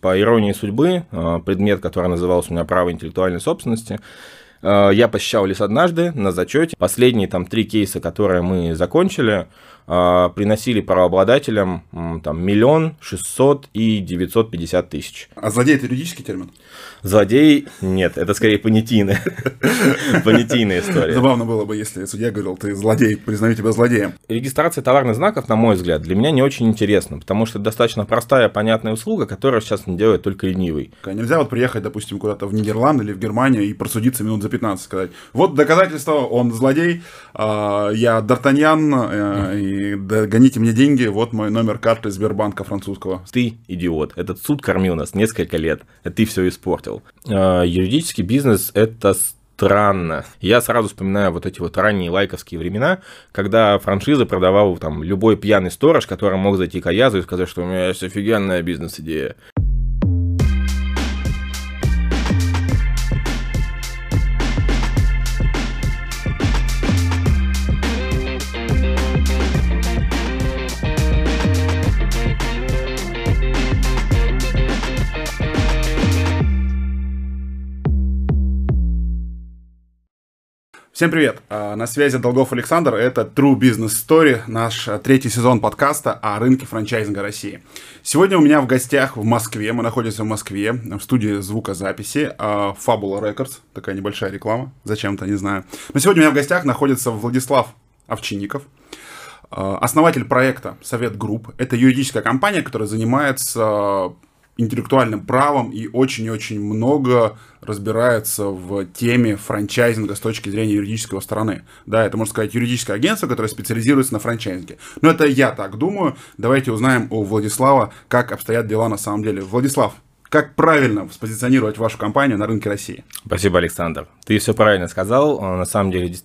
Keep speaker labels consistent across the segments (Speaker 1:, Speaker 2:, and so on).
Speaker 1: По иронии судьбы, э, предмет, который назывался у меня право интеллектуальной собственности, э, я посещал лишь однажды на зачете. Последние там три кейса, которые мы закончили, приносили правообладателям там миллион шестьсот и девятьсот пятьдесят тысяч.
Speaker 2: А злодей это юридический термин?
Speaker 1: Злодей нет, это скорее понятийная, понятийная история.
Speaker 2: Забавно было бы, если судья говорил, ты злодей, признаю тебя злодеем.
Speaker 1: Регистрация товарных знаков, на мой взгляд, для меня не очень интересна, потому что это достаточно простая, понятная услуга, которая сейчас не делает только ленивый.
Speaker 2: Нельзя вот приехать, допустим, куда-то в Нидерланды или в Германию и просудиться минут за 15, сказать, вот доказательство, он злодей, а, я Д'Артаньян, э, и гоните мне деньги, вот мой номер карты Сбербанка французского.
Speaker 1: Ты идиот, этот суд кормил нас несколько лет, а ты все испортил. А, юридический бизнес – это странно. Я сразу вспоминаю вот эти вот ранние лайковские времена, когда франшизы продавал там любой пьяный сторож, который мог зайти к Аязу и сказать, что у меня есть офигенная бизнес-идея.
Speaker 2: Всем привет! А, на связи Долгов Александр. Это True Business Story, наш а, третий сезон подкаста о рынке франчайзинга России. Сегодня у меня в гостях в Москве, мы находимся в Москве, в студии звукозаписи а, Fabula Records, такая небольшая реклама, зачем-то, не знаю. Но сегодня у меня в гостях находится Владислав Овчинников, основатель проекта Совет Групп. Это юридическая компания, которая занимается интеллектуальным правом и очень-очень много разбирается в теме франчайзинга с точки зрения юридического стороны. Да, это, можно сказать, юридическое агентство, которое специализируется на франчайзинге. Но это я так думаю. Давайте узнаем у Владислава, как обстоят дела на самом деле. Владислав, как правильно спозиционировать вашу компанию на рынке России?
Speaker 1: Спасибо, Александр. Ты все правильно сказал. На самом деле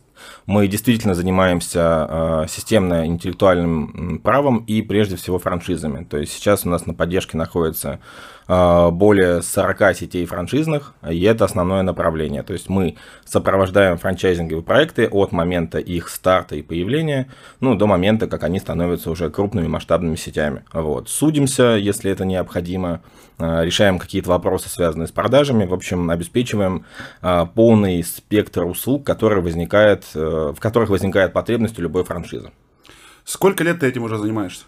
Speaker 1: мы действительно занимаемся э, системно-интеллектуальным правом и прежде всего франшизами. То есть сейчас у нас на поддержке находится э, более 40 сетей франшизных, и это основное направление. То есть мы сопровождаем франчайзинговые проекты от момента их старта и появления, ну, до момента, как они становятся уже крупными масштабными сетями. Вот. Судимся, если это необходимо, э, решаем какие-то вопросы, связанные с продажами, в общем, обеспечиваем полный спектр услуг, который возникает Э, в которых возникает потребность у любой франшизы.
Speaker 2: Сколько лет ты этим уже занимаешься?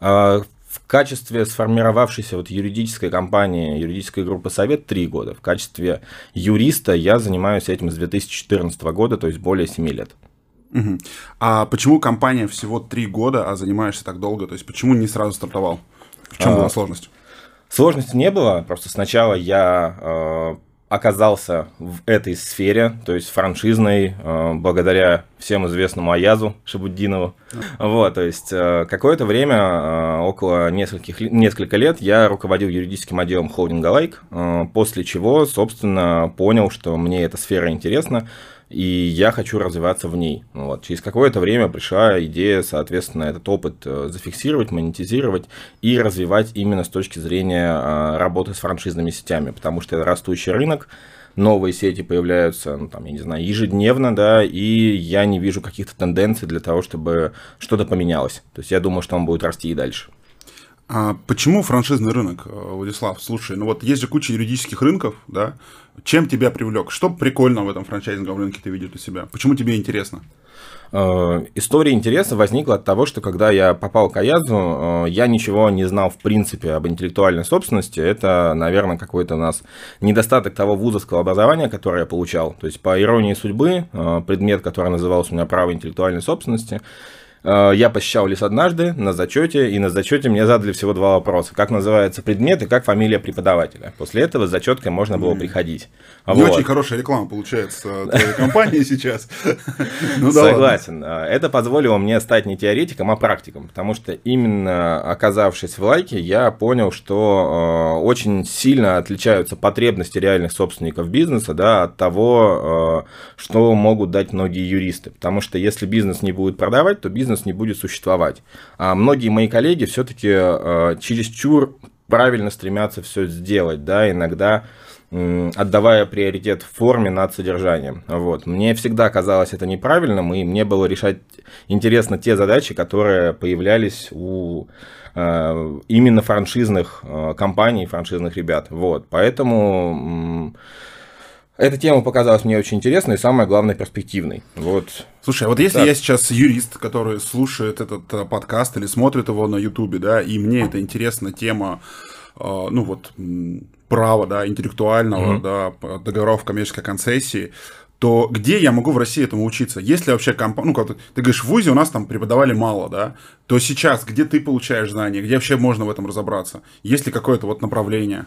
Speaker 1: А, в качестве сформировавшейся вот юридической компании, юридической группы «Совет» три года. В качестве юриста я занимаюсь этим с 2014 года, то есть более семи лет.
Speaker 2: Угу. А почему компания всего три года, а занимаешься так долго? То есть почему не сразу стартовал? В чем а, была сложность?
Speaker 1: Сложности не было, просто сначала я э, оказался в этой сфере, то есть франшизной, э, благодаря всем известному Аязу Шабуддинову. Вот, то есть э, какое-то время, э, около нескольких, несколько лет, я руководил юридическим отделом холдинга Лайк, после чего, собственно, понял, что мне эта сфера интересна, и я хочу развиваться в ней. Вот. Через какое-то время пришла идея, соответственно, этот опыт э, зафиксировать, монетизировать и развивать именно с точки зрения а, работы с франшизными сетями, потому что это растущий рынок, новые сети появляются, ну, там, я не знаю, ежедневно, да, и я не вижу каких-то тенденций для того, чтобы что-то поменялось. То есть я думаю, что он будет расти и дальше.
Speaker 2: А почему франшизный рынок, э, Владислав? Слушай, ну вот есть же куча юридических рынков, да? Чем тебя привлек? Что прикольно в этом франчайзинговом рынке ты видишь у себя? Почему тебе интересно?
Speaker 1: Э, история интереса возникла от того, что когда я попал к Аязу, э, я ничего не знал в принципе об интеллектуальной собственности. Это, наверное, какой-то у нас недостаток того вузовского образования, которое я получал. То есть, по иронии судьбы, предмет, который назывался у меня право интеллектуальной собственности, Э, я посещал лишь однажды на зачете, и на зачете мне задали всего два вопроса. Как называется предмет и как фамилия преподавателя. После этого с зачеткой можно было приходить.
Speaker 2: Не вот. очень хорошая реклама получается твоей компании сейчас.
Speaker 1: Ну Согласен. Э, это позволило мне стать не теоретиком, а практиком, потому что именно оказавшись в лайке, я понял, что э, очень сильно отличаются потребности реальных собственников бизнеса да, от того, что могут дать многие юристы. Потому что если бизнес не будет продавать, то бизнес бизнес не будет существовать. А многие мои коллеги все-таки э, чересчур правильно стремятся все сделать, да, иногда отдавая приоритет форме над содержанием. Вот. Мне всегда казалось это неправильным, и мне было решать интересно те задачи, которые появлялись у э, именно франшизных э, компаний, франшизных ребят. Вот. Поэтому эта тема показалась мне очень интересной и, самое главное, перспективной. Вот.
Speaker 2: Слушай, а вот если так. я сейчас юрист, который слушает этот э, подкаст или смотрит его на Ютубе, да, и мне это интересна тема, э, ну вот, права, да, интеллектуального, mm-hmm. да, договоров коммерческой концессии, то где я могу в России этому учиться? Если вообще компания, ну, как ты, ты говоришь, в ВУЗе у нас там преподавали мало, да, то сейчас где ты получаешь знания, где вообще можно в этом разобраться? Есть ли какое-то вот направление?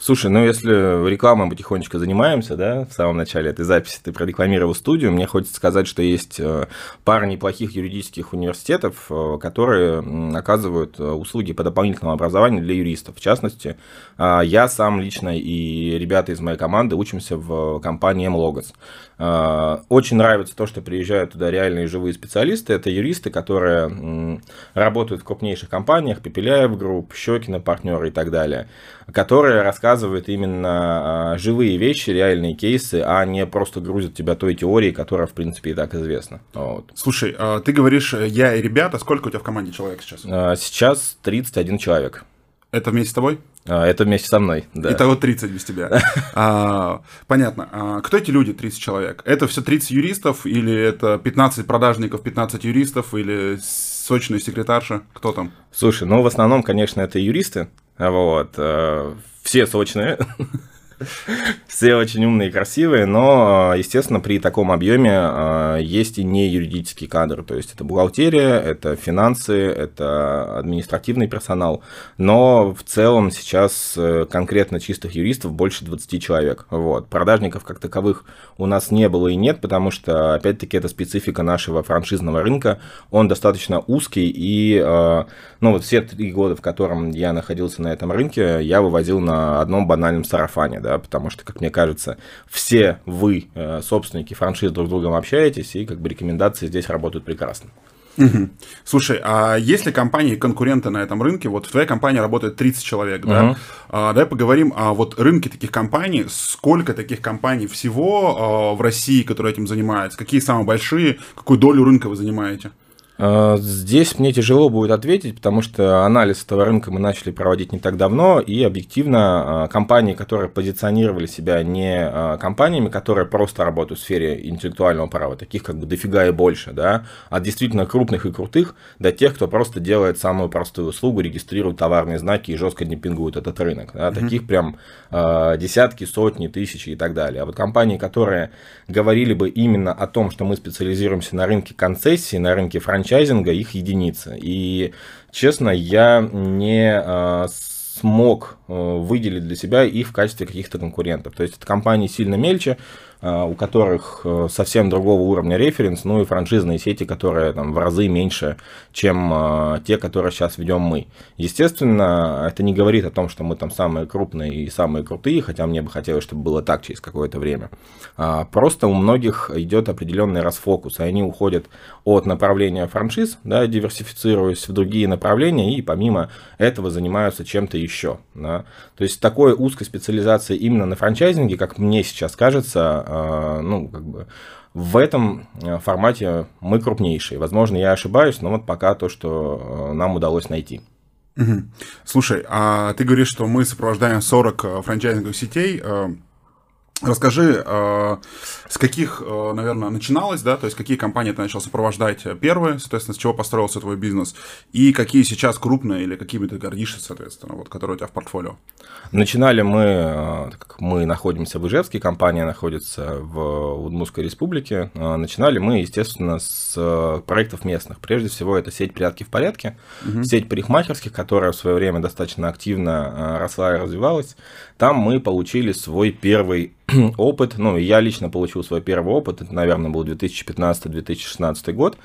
Speaker 1: Слушай, ну если рекламой потихонечку занимаемся, да, в самом начале этой записи ты прорекламировал студию, мне хочется сказать, что есть э, пара неплохих юридических университетов, э, которые оказывают э, услуги по дополнительному образованию для юристов. В частности, я сам лично и ребята из моей команды учимся в компании MLogos. Очень нравится то, что приезжают туда реальные живые специалисты. Это юристы, которые работают в крупнейших компаниях, Пепеляев Групп, Щекин и партнеры и так далее, которые рассказывают именно а, живые вещи, реальные кейсы, а не просто грузят тебя той теорией, которая, в принципе, и так известна. Вот.
Speaker 2: Слушай, а ты говоришь, я и ребята, сколько у тебя в команде человек сейчас?
Speaker 1: А, сейчас 31 человек.
Speaker 2: Это вместе с тобой?
Speaker 1: Это вместе со мной, да.
Speaker 2: Итого 30 без тебя. а, понятно. А, кто эти люди, 30 человек? Это все 30 юристов или это 15 продажников, 15 юристов или сочная секретарша? Кто там?
Speaker 1: Слушай, ну в основном, конечно, это юристы. Вот. Э, все сочные. Все очень умные и красивые, но, естественно, при таком объеме э, есть и не юридический кадр. То есть это бухгалтерия, это финансы, это административный персонал. Но в целом сейчас э, конкретно чистых юристов больше 20 человек. Вот. Продажников как таковых у нас не было и нет, потому что, опять-таки, это специфика нашего франшизного рынка. Он достаточно узкий, и э, ну, вот все три года, в котором я находился на этом рынке, я вывозил на одном банальном сарафане да, потому что, как мне кажется, все вы, э, собственники франшиз, друг с другом общаетесь, и как бы рекомендации здесь работают прекрасно.
Speaker 2: Угу. Слушай, а если компании конкуренты на этом рынке, вот в твоей компании работает 30 человек, угу. да? А, давай поговорим о вот рынке таких компаний, сколько таких компаний всего а, в России, которые этим занимаются, какие самые большие, какую долю рынка вы занимаете?
Speaker 1: А, здесь мне тяжело будет ответить, потому что анализ этого рынка мы начали проводить не так давно, и объективно а, компании, которые позиционировали себя не а, компаниями, которые просто работают в сфере интеллектуального права, таких как бы дофига и больше, да, а действительно крупных и крутых, до тех, кто просто делает самую простую услугу, регистрирует товарные знаки и жестко демпингует этот рынок. Да, mm-hmm. Таких прям десятки, сотни, тысячи и так далее. А вот компании, которые говорили бы именно о том, что мы специализируемся на рынке концессии, на рынке франчайзинга, франчайзинга их единицы. И, честно, я не а, смог э, выделить для себя их в качестве каких-то конкурентов. То есть это компании сильно мельче, у которых э, совсем другого уровня референс, ну и франшизные сети, которые там в разы меньше, чем а, те, которые сейчас ведем мы. Естественно, это не говорит о том, что мы там самые крупные и самые крутые, хотя мне бы хотелось, чтобы было так через какое-то время. А, просто у многих идет определенный расфокус, и они уходят от направления франшиз, да, диверсифицируясь в другие направления, и помимо этого занимаются чем-то еще. Да. То есть такой узкой специализации именно на франчайзинге, как мне сейчас кажется, ну, как бы в этом э, формате мы крупнейшие. Возможно, я ошибаюсь, но вот пока то, что э, нам удалось найти.
Speaker 2: Слушай, а ты говоришь, что мы сопровождаем 40 э, франчайзинговых сетей. Расскажи, э, с каких, э, наверное, начиналось, да, то есть какие компании ты начал сопровождать первые, соответственно, с чего построился твой бизнес, и какие сейчас крупные или какими ты гордишься, соответственно, вот, которые у тебя в портфолио?
Speaker 1: Начинали мы, э, как мы находимся в Ижевске, компания находится в Удмуртской республике, начинали мы, естественно, с проектов местных. Прежде всего, это сеть «Порядки в порядке», угу. сеть парикмахерских, которая в свое время достаточно активно росла и развивалась. Там мы получили свой первый опыт, ну, я лично получил свой первый опыт, это, наверное, был 2015-2016 год,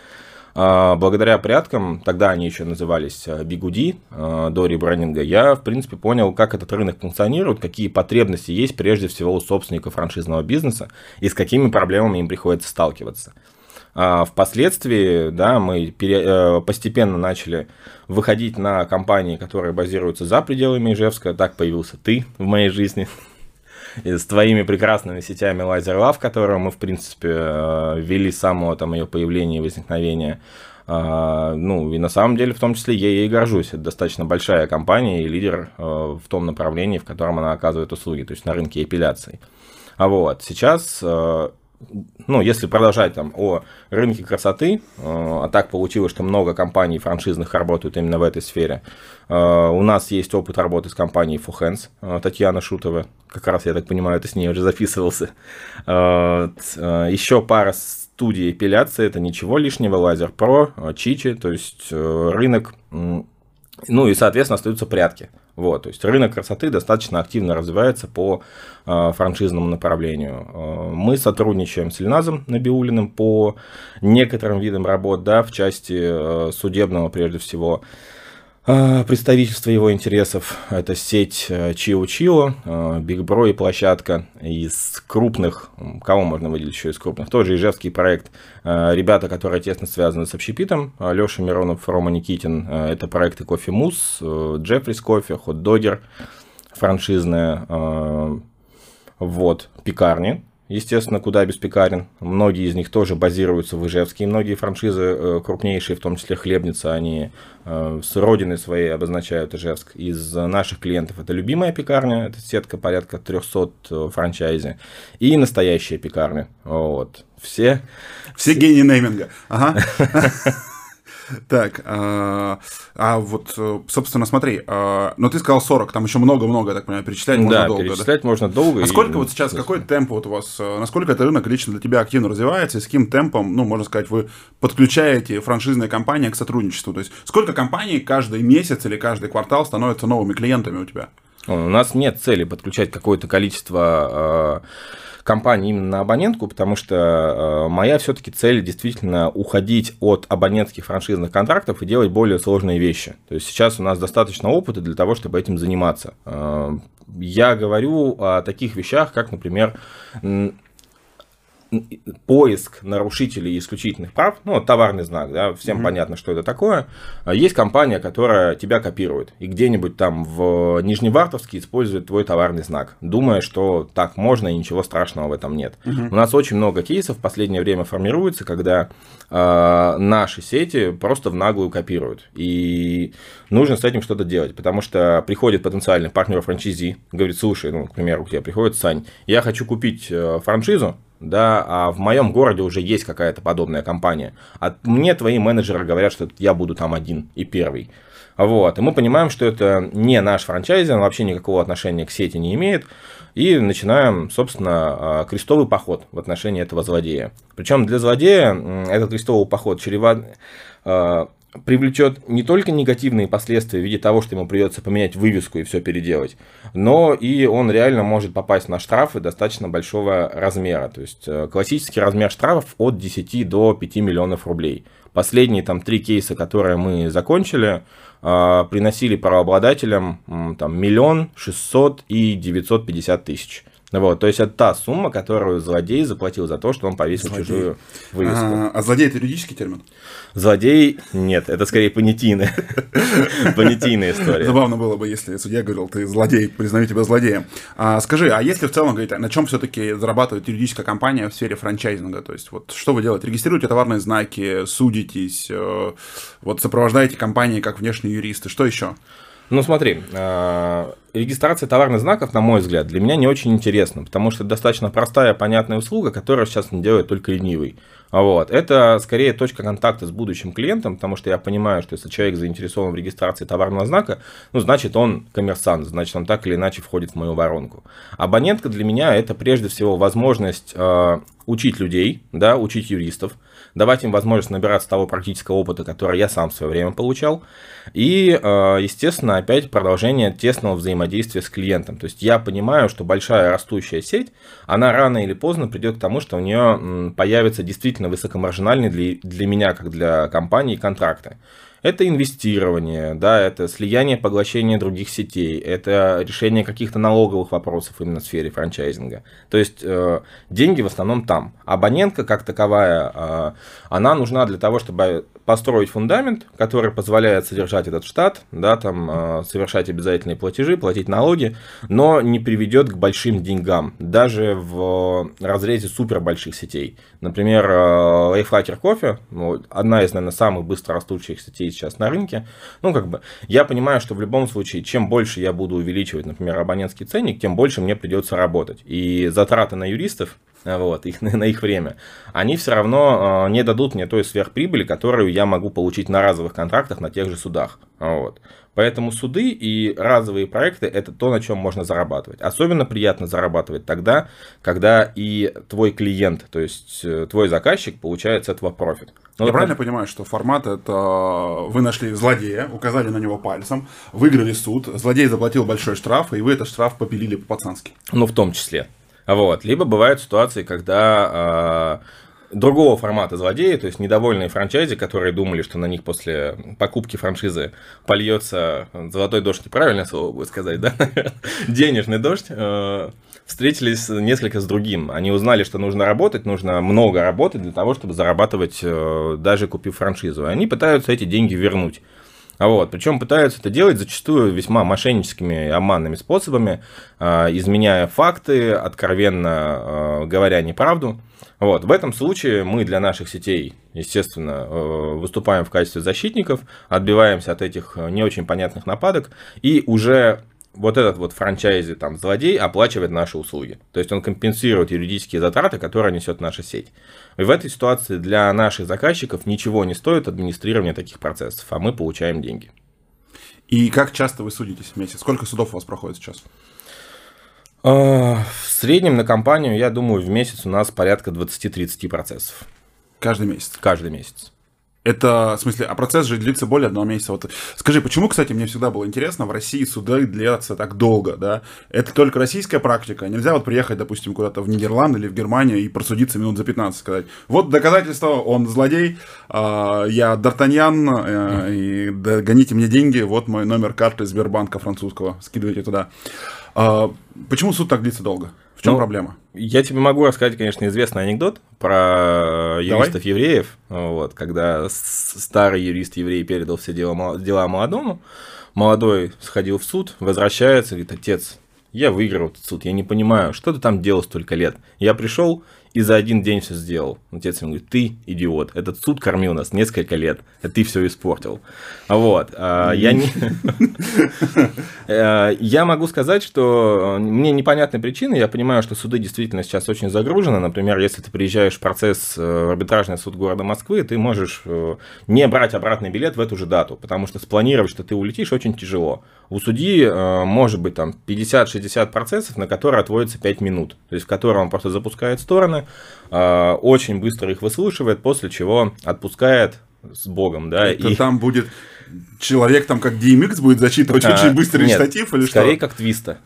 Speaker 1: а, благодаря порядкам, тогда они еще назывались а, Бигуди, а, до ребрендинга, я, в принципе, понял, как этот рынок функционирует, какие потребности есть прежде всего у собственников франшизного бизнеса и с какими проблемами им приходится сталкиваться. Впоследствии, да, мы э, постепенно начали выходить на компании, которые базируются за пределами Ижевска. Так появился ты в моей жизни. с твоими прекрасными сетями Laser Love, которые мы, в принципе, э, ввели с самого там ее появления и возникновения. А, ну, и на самом деле, в том числе, я ей горжусь. Это достаточно большая компания и лидер э, в том направлении, в котором она оказывает услуги, то есть на рынке эпиляции. А вот сейчас ну, если продолжать там о рынке красоты, а так получилось, что много компаний франшизных работают именно в этой сфере. У нас есть опыт работы с компанией For Hands, Татьяна Шутова, как раз, я так понимаю, ты с ней уже записывался. Еще пара студии эпиляции, это ничего лишнего, Лазер Про, Чичи, то есть э, рынок, ну и, соответственно, остаются прятки. Вот, то есть рынок красоты достаточно активно развивается по э, франшизному направлению. Э, мы сотрудничаем с Леназом Набиулиным по некоторым видам работ, да, в части э, судебного прежде всего. А, представительство его интересов. Это сеть Чио Чио, Биг Бро и площадка. Из крупных, кого можно выделить еще из крупных? Тот же Ижевский проект. А, ребята, которые тесно связаны с общепитом. Леша Миронов, Рома Никитин. А, это проекты Кофе Мус, Джеффрис Кофе, Хот Догер, франшизная. Вот, пекарни естественно, куда без пекарен. Многие из них тоже базируются в Ижевске. И многие франшизы э, крупнейшие, в том числе Хлебница, они э, с родины своей обозначают Ижевск. Из наших клиентов это любимая пекарня, это сетка порядка 300 э, франчайзи. И настоящая пекарня. Вот. Все...
Speaker 2: Все гении нейминга. Ага. Так, а, а вот, э, собственно, смотри, а, ну ты сказал 40, там еще много-много, я так понимаю, перечислять можно
Speaker 1: да,
Speaker 2: долго.
Speaker 1: перечислять
Speaker 2: да?
Speaker 1: можно долго.
Speaker 2: А сколько вот сейчас, какой темп вот у вас, э, насколько этот рынок лично для тебя активно развивается, и с каким темпом, ну, можно сказать, вы подключаете франшизные компании к сотрудничеству? То есть сколько компаний каждый месяц или каждый квартал становятся новыми клиентами у тебя?
Speaker 1: У нас нет цели подключать какое-то количество компаний именно на абонентку, потому что э, моя все-таки цель действительно уходить от абонентских франшизных контрактов и делать более сложные вещи. То есть сейчас у нас достаточно опыта для того, чтобы этим заниматься. Э, я говорю о таких вещах, как, например, поиск нарушителей исключительных прав, ну, товарный знак, да, всем mm-hmm. понятно, что это такое. А есть компания, которая тебя копирует и где-нибудь там в Нижневартовске использует твой товарный знак, думая, что так можно и ничего страшного в этом нет. Mm-hmm. У нас очень много кейсов в последнее время формируется, когда э, наши сети просто в наглую копируют. И нужно с этим что-то делать, потому что приходит потенциальный партнер франчизи, говорит, слушай, ну, к примеру, к тебе приходит Сань, я хочу купить э, франшизу, да, а в моем городе уже есть какая-то подобная компания. А мне твои менеджеры говорят, что я буду там один и первый. Вот, и мы понимаем, что это не наш франчайзинг, он вообще никакого отношения к сети не имеет. И начинаем, собственно, а, крестовый поход в отношении этого злодея. Причем для злодея этот крестовый поход чреват а, привлечет не только негативные последствия в виде того, что ему придется поменять вывеску и все переделать, но и он реально может попасть на штрафы достаточно большого размера. То есть э, классический размер штрафов от 10 до 5 миллионов рублей. Последние там три кейса, которые мы закончили, э, приносили правообладателям там миллион шестьсот и девятьсот пятьдесят тысяч. Вот, то есть это та сумма, которую злодей заплатил за то, что он повесил злодей. чужую вывеску.
Speaker 2: А, а злодей это юридический термин?
Speaker 1: Злодей нет, это скорее понятийная, понятийная история.
Speaker 2: Забавно было бы, если судья говорил, ты злодей, признаю тебя злодеем. А, скажи, а если в целом говорить, на чем все-таки зарабатывает юридическая компания в сфере франчайзинга? То есть вот что вы делаете? Регистрируете товарные знаки, судитесь, э, вот сопровождаете компании как внешние юристы, что еще?
Speaker 1: Ну смотри, а, регистрация товарных знаков, на мой взгляд, для меня не очень интересна, потому что это достаточно простая, понятная услуга, которая сейчас не делает только ленивый. Вот. Это скорее точка контакта с будущим клиентом, потому что я понимаю, что если человек заинтересован в регистрации товарного знака, ну, значит, он коммерсант, значит, он так или иначе входит в мою воронку. Абонентка для меня это прежде всего возможность э, учить людей, да, учить юристов, давать им возможность набираться того практического опыта, который я сам в свое время получал, и, э, естественно, опять продолжение тесного взаимодействия с клиентом. То есть я понимаю, что большая растущая сеть, она рано или поздно придет к тому, что у нее появится действительно высокомаржинальный для, для меня, как для компании, контракты. Это инвестирование, да, это слияние, поглощение других сетей, это решение каких-то налоговых вопросов именно в сфере франчайзинга. То есть э, деньги в основном там. Абонентка как таковая, э, она нужна для того, чтобы построить фундамент, который позволяет содержать этот штат, да, там, э, совершать обязательные платежи, платить налоги, но не приведет к большим деньгам, даже в разрезе супер больших сетей. Например, Lifehacker Coffee, ну, одна из, наверное, самых быстро растущих сетей сейчас на рынке. Ну, как бы, я понимаю, что в любом случае, чем больше я буду увеличивать, например, абонентский ценник, тем больше мне придется работать. И затраты на юристов, вот, их, на их время, они все равно не дадут мне той сверхприбыли, которую я могу получить на разовых контрактах на тех же судах. Вот. Поэтому суды и разовые проекты – это то, на чем можно зарабатывать. Особенно приятно зарабатывать тогда, когда и твой клиент, то есть э, твой заказчик, получает с этого профит.
Speaker 2: Ну, Я вот правильно понимаю, что формат это вы нашли злодея, указали на него пальцем, выиграли суд, злодей заплатил большой штраф, и вы этот штраф попилили по-пацански.
Speaker 1: Ну, в том числе. Вот. Либо бывают ситуации, когда э, другого формата злодеи, то есть недовольные франчайзи, которые думали, что на них после покупки франшизы польется золотой дождь, неправильное слово будет сказать, да, денежный дождь, э, встретились несколько с другим. Они узнали, что нужно работать, нужно много работать для того, чтобы зарабатывать, э, даже купив франшизу. И они пытаются эти деньги вернуть. Вот. Причем пытаются это делать зачастую весьма мошенническими обманными способами, э, изменяя факты, откровенно э, говоря неправду. Вот. В этом случае мы для наших сетей, естественно, выступаем в качестве защитников, отбиваемся от этих не очень понятных нападок и уже вот этот вот франчайзи, там, злодей оплачивает наши услуги. То есть он компенсирует юридические затраты, которые несет наша сеть. И в этой ситуации для наших заказчиков ничего не стоит администрирование таких процессов, а мы получаем деньги.
Speaker 2: И как часто вы судитесь в месяц? Сколько судов у вас проходит сейчас?
Speaker 1: А, в среднем на компанию, я думаю, в месяц у нас порядка 20-30 процессов.
Speaker 2: Каждый месяц?
Speaker 1: Каждый месяц.
Speaker 2: Это, в смысле, а процесс же длится более одного месяца. Вот скажи, почему, кстати, мне всегда было интересно, в России суды длятся так долго, да? Это только российская практика. Нельзя вот приехать, допустим, куда-то в Нидерланды или в Германию и просудиться минут за 15, сказать, вот доказательство, он злодей, а, я Д'Артаньян, э, и гоните мне деньги, вот мой номер карты Сбербанка французского, скидывайте туда. А, почему суд так длится долго? В чем ну, проблема?
Speaker 1: Я тебе могу рассказать, конечно, известный анекдот про юристов-евреев. Вот, когда старый юрист-еврей передал все дела, дела молодому, молодой сходил в суд, возвращается, говорит, отец, я выиграл этот суд, я не понимаю, что ты там делал столько лет. Я пришел, и за один день все сделал. Отец ему говорит, ты идиот, этот суд кормил нас несколько лет, а ты все испортил. Вот, а, я не... Э, я могу сказать, что мне непонятны причины, я понимаю, что суды действительно сейчас очень загружены, например, если ты приезжаешь в процесс э, в арбитражный суд города Москвы, ты можешь э, не брать обратный билет в эту же дату, потому что спланировать, что ты улетишь, очень тяжело. У судьи может быть там 50-60 процессов, на которые отводится 5 минут, то есть в которые он просто запускает стороны, Э, очень быстро их выслушивает, после чего отпускает с Богом, да.
Speaker 2: Это и... там будет человек там как DMX будет зачитывать а, очень быстрый нет, речитатив или
Speaker 1: скорее что? Скорее как Твиста.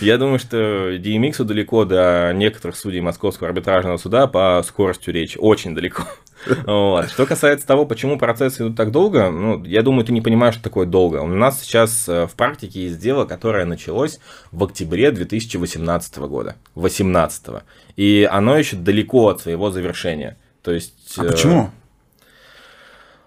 Speaker 1: Я думаю, что DMX далеко до некоторых судей Московского арбитражного суда по скоростью речи. Очень далеко. Вот. Что касается того, почему процессы идут так долго, ну, я думаю, ты не понимаешь, что такое долго. У нас сейчас э, в практике есть дело, которое началось в октябре 2018 года. 18 И оно еще далеко от своего завершения. То есть...
Speaker 2: А почему?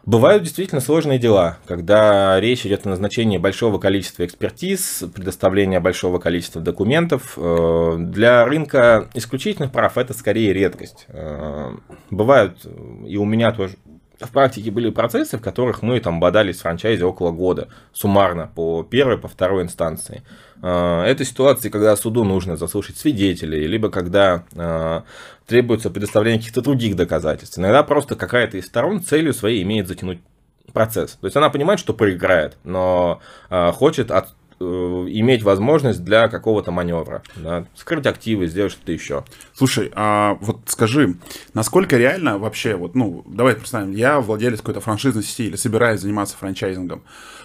Speaker 1: Бывают действительно сложные дела, когда речь идет о назначении большого количества экспертиз, предоставления большого количества документов. Э, для рынка исключительных прав это скорее редкость. Э, бывают, и у меня тоже в практике были процессы, в которых мы там бодались в франчайзе около года, суммарно, по первой, по второй инстанции. А, это ситуации, когда суду нужно заслушать свидетелей, либо когда а, требуется предоставление каких-то других доказательств. Иногда просто какая-то из сторон целью своей имеет затянуть процесс. То есть она понимает, что проиграет, но а, хочет от, Э, иметь возможность для какого-то маневра, да, скрыть активы, сделать что-то еще.
Speaker 2: Слушай, а вот скажи, насколько реально вообще, вот, ну, давай представим, я владелец какой-то франшизной сети или собираюсь заниматься франчайзингом,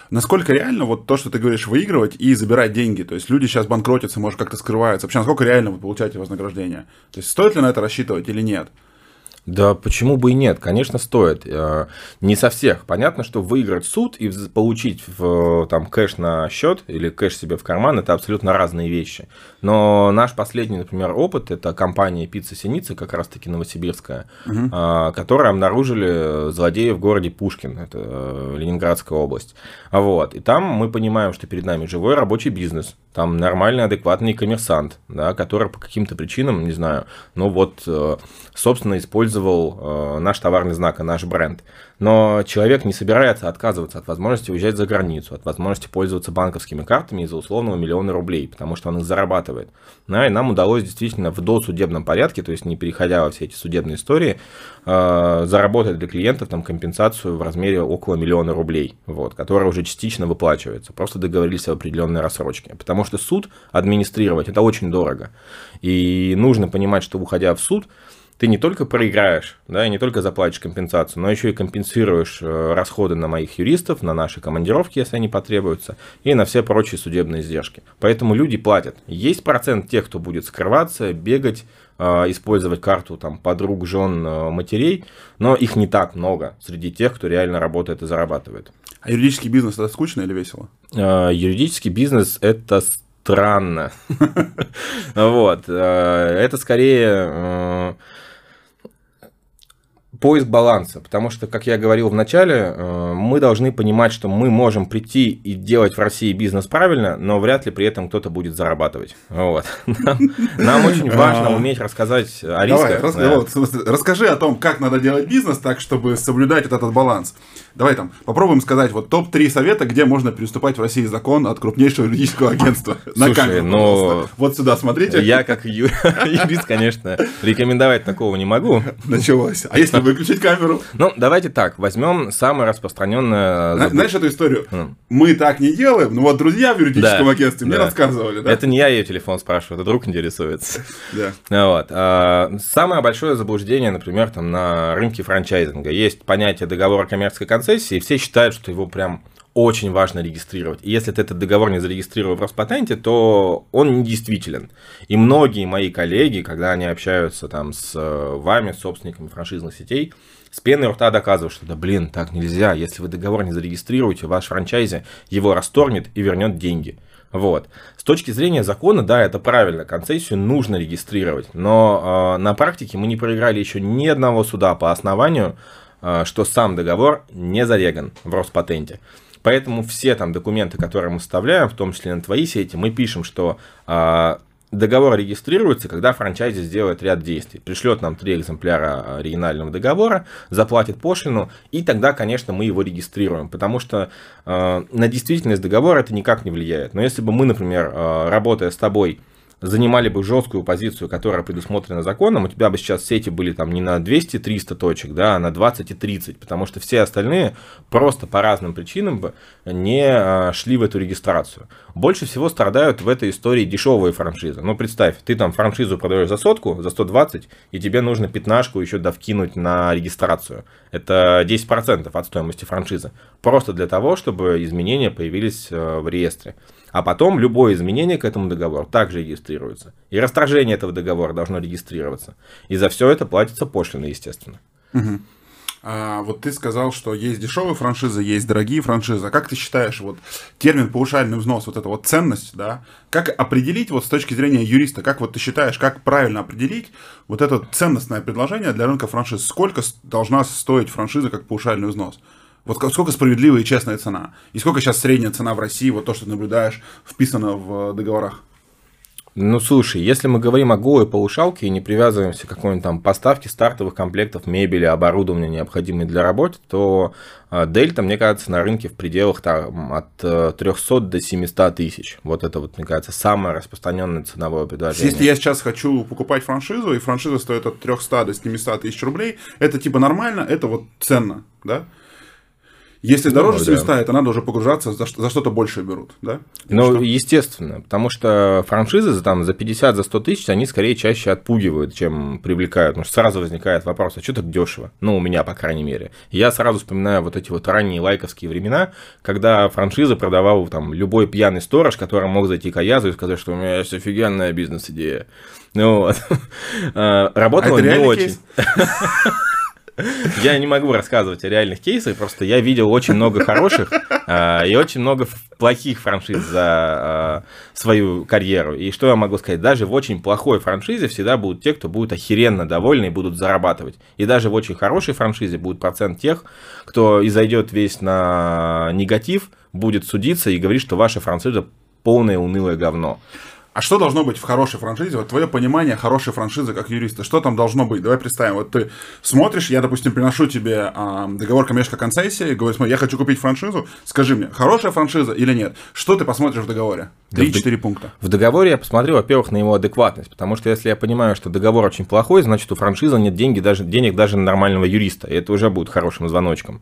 Speaker 2: насколько реально вот то, что ты говоришь, выигрывать и забирать деньги, то есть люди сейчас банкротятся, может, как-то скрываются, вообще, насколько реально вы получаете вознаграждение? То есть стоит ли на это рассчитывать или нет?
Speaker 1: Да почему бы и нет? Конечно, стоит. Э, не со всех. Понятно, что выиграть суд и получить в, там, кэш на счет или кэш себе в карман – это абсолютно разные вещи. Но наш последний, например, опыт – это компания «Пицца Синица», как раз-таки новосибирская, угу. которая обнаружили злодея в городе Пушкин, это э, Ленинградская область. Вот. И там мы понимаем, что перед нами живой рабочий бизнес, там нормальный, адекватный коммерсант, да, который по каким-то причинам, не знаю, ну вот, э, собственно, использует использовал э, наш товарный знак и наш бренд. Но человек не собирается отказываться от возможности уезжать за границу, от возможности пользоваться банковскими картами из-за условного миллиона рублей, потому что он их зарабатывает. Да, и нам удалось действительно в досудебном порядке, то есть не переходя во все эти судебные истории, э, заработать для клиентов там компенсацию в размере около миллиона рублей, вот, которая уже частично выплачивается. Просто договорились об определенной рассрочке. Потому что суд администрировать это очень дорого. И нужно понимать, что уходя в суд, ты не только проиграешь, да, и не только заплатишь компенсацию, но еще и компенсируешь э, расходы на моих юристов, на наши командировки, если они потребуются, и на все прочие судебные издержки. Поэтому люди платят. Есть процент тех, кто будет скрываться, бегать, э, использовать карту там, подруг, жен, э, матерей, но их не так много среди тех, кто реально работает и зарабатывает.
Speaker 2: А юридический бизнес это скучно или весело?
Speaker 1: Юридический бизнес это странно. Вот. Это скорее поиск баланса, потому что, как я говорил в начале, э, мы должны понимать, что мы можем прийти и делать в России бизнес правильно, но вряд ли при этом кто-то будет зарабатывать. Вот. Нам, нам очень важно а. уметь рассказать о рисках.
Speaker 2: Давай, да. вот, расскажи о том, как надо делать бизнес так, чтобы соблюдать вот этот баланс. Давай там попробуем сказать вот топ-3 совета, где можно переступать в России закон от крупнейшего юридического агентства.
Speaker 1: На камеру, но...
Speaker 2: Вот сюда смотрите.
Speaker 1: Я как юрист, конечно, рекомендовать такого не могу.
Speaker 2: Началось. А если выключить камеру?
Speaker 1: Ну, давайте так, возьмем самое распространенное...
Speaker 2: Знаешь эту историю? Мы так не делаем, но вот друзья в юридическом агентстве мне рассказывали.
Speaker 1: Это не я ее телефон спрашиваю, это друг интересуется. Да. Вот. А, самое большое заблуждение, например, там на рынке франчайзинга. Есть понятие договора коммерческой концессии, и все считают, что его прям очень важно регистрировать. И если ты этот договор не зарегистрировал в Роспатенте, то он недействителен. И многие мои коллеги, когда они общаются там с э, вами, с собственниками франшизных сетей, с пеной рта доказывают, что да блин, так нельзя. Если вы договор не зарегистрируете, ваш франчайзи его расторгнет и вернет деньги. Вот. С точки зрения закона, да, это правильно, концессию нужно регистрировать, но э, на практике мы не проиграли еще ни одного суда по основанию, что сам договор не зареган в Роспатенте. Поэтому все там документы, которые мы вставляем, в том числе на твои сети, мы пишем, что э, договор регистрируется, когда франчайзи сделает ряд действий. Пришлет нам три экземпляра оригинального договора, заплатит пошлину, и тогда, конечно, мы его регистрируем, потому что э, на действительность договора это никак не влияет. Но если бы мы, например, работая с тобой, занимали бы жесткую позицию, которая предусмотрена законом, у тебя бы сейчас сети были там не на 200-300 точек, да, а на 20 и 30, потому что все остальные просто по разным причинам бы не а, шли в эту регистрацию. Больше всего страдают в этой истории дешевые франшизы. Ну, представь, ты там франшизу продаешь за сотку, за 120, и тебе нужно пятнашку еще довкинуть на регистрацию. Это 10% от стоимости франшизы. Просто для того, чтобы изменения появились э, в реестре. А потом любое изменение к этому договору также регистрируется. И расторжение этого договора должно регистрироваться. И за все это платится пошлина, естественно.
Speaker 2: Угу. А, вот ты сказал, что есть дешевые франшизы, есть дорогие франшизы. А как ты считаешь, вот термин паушальный взнос, вот эта вот ценность, да, как определить вот с точки зрения юриста, как вот ты считаешь, как правильно определить вот это ценностное предложение для рынка франшиз? Сколько должна стоить франшиза как паушальный взнос? Вот сколько справедливая и честная цена? И сколько сейчас средняя цена в России, вот то, что ты наблюдаешь, вписано в договорах?
Speaker 1: Ну, слушай, если мы говорим о голой полушалке и не привязываемся к какой-нибудь там поставке стартовых комплектов мебели, оборудования, необходимой для работы, то а, дельта, мне кажется, на рынке в пределах там, от 300 э, до 700 тысяч. Вот это вот, мне кажется, самое распространенное ценовое предложение.
Speaker 2: Если я сейчас хочу покупать франшизу, и франшиза стоит от 300 до 700 тысяч рублей, это типа нормально, это вот ценно, да? Если дороже да. свиста, это надо уже погружаться, за, за что-то больше берут, да?
Speaker 1: Ну, что? естественно, потому что франшизы за, там, за 50, за 100 тысяч, они скорее чаще отпугивают, чем привлекают. Потому что сразу возникает вопрос, а что так дешево? Ну, у меня, по крайней мере. Я сразу вспоминаю вот эти вот ранние лайковские времена, когда франшизы продавал там любой пьяный сторож, который мог зайти к Аязу и сказать, что у меня есть офигенная бизнес-идея. Ну вот. А, работало а не очень. Я не могу рассказывать о реальных кейсах, просто я видел очень много хороших а, и очень много плохих франшиз за а, свою карьеру. И что я могу сказать? Даже в очень плохой франшизе всегда будут те, кто будет охеренно довольны и будут зарабатывать. И даже в очень хорошей франшизе будет процент тех, кто изойдет весь на негатив, будет судиться и говорить, что ваша франшиза полное унылое говно.
Speaker 2: А что должно быть в хорошей франшизе? Вот твое понимание хорошей франшизы как юриста, что там должно быть? Давай представим, вот ты смотришь, я, допустим, приношу тебе э, договор коммерческой концессии, говорю, смотри, я хочу купить франшизу, скажи мне, хорошая франшиза или нет? Что ты посмотришь в договоре? Три-четыре пункта.
Speaker 1: В договоре я посмотрю, во-первых, на его адекватность, потому что если я понимаю, что договор очень плохой, значит, у франшизы нет деньги, даже, денег даже на нормального юриста, и это уже будет хорошим звоночком.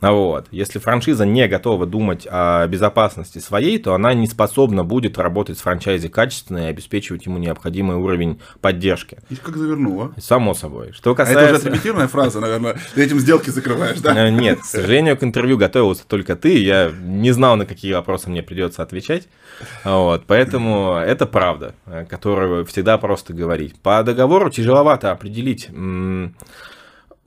Speaker 1: Вот. Если франшиза не готова думать о безопасности своей, то она не способна будет работать с франчайзи качественно и обеспечивать ему необходимый уровень поддержки.
Speaker 2: И как завернула.
Speaker 1: Само собой. Что
Speaker 2: касается... А это уже отрепетированная фраза, наверное. Ты этим сделки закрываешь, да?
Speaker 1: Э, нет, к сожалению, к интервью готовился только ты. Я не знал, на какие вопросы мне придется отвечать. Вот. Поэтому это правда, э, которую всегда просто говорить. По договору тяжеловато определить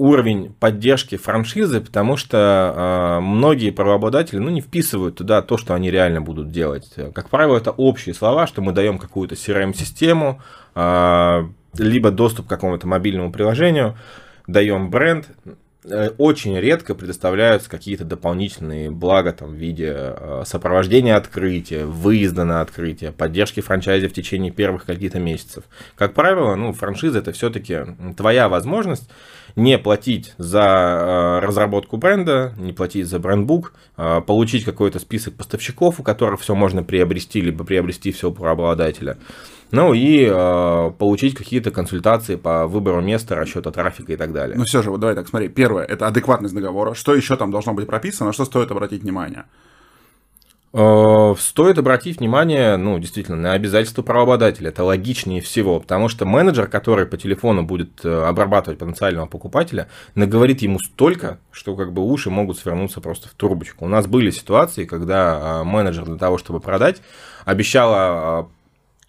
Speaker 1: уровень поддержки франшизы, потому что э, многие правообладатели ну, не вписывают туда то, что они реально будут делать. Как правило, это общие слова, что мы даем какую-то CRM-систему, э, либо доступ к какому-то мобильному приложению, даем бренд. Э, очень редко предоставляются какие-то дополнительные блага там, в виде э, сопровождения открытия, выезда на открытие, поддержки франчайзи в течение первых каких-то месяцев. Как правило, ну, франшиза это все-таки твоя возможность не платить за э, разработку бренда, не платить за брендбук, э, получить какой-то список поставщиков, у которых все можно приобрести, либо приобрести все у правообладателя. Ну и э, получить какие-то консультации по выбору места, расчета трафика и так далее.
Speaker 2: Ну все же, вот давай так, смотри. Первое, это адекватность договора. Что еще там должно быть прописано, что стоит обратить внимание?
Speaker 1: Э, стоит обратить внимание, ну, действительно, на обязательства правообладателя. Это логичнее всего, потому что менеджер, который по телефону будет э, обрабатывать потенциального покупателя, наговорит ему столько, что как бы уши могут свернуться просто в трубочку. У нас были ситуации, когда э, менеджер для того, чтобы продать, обещала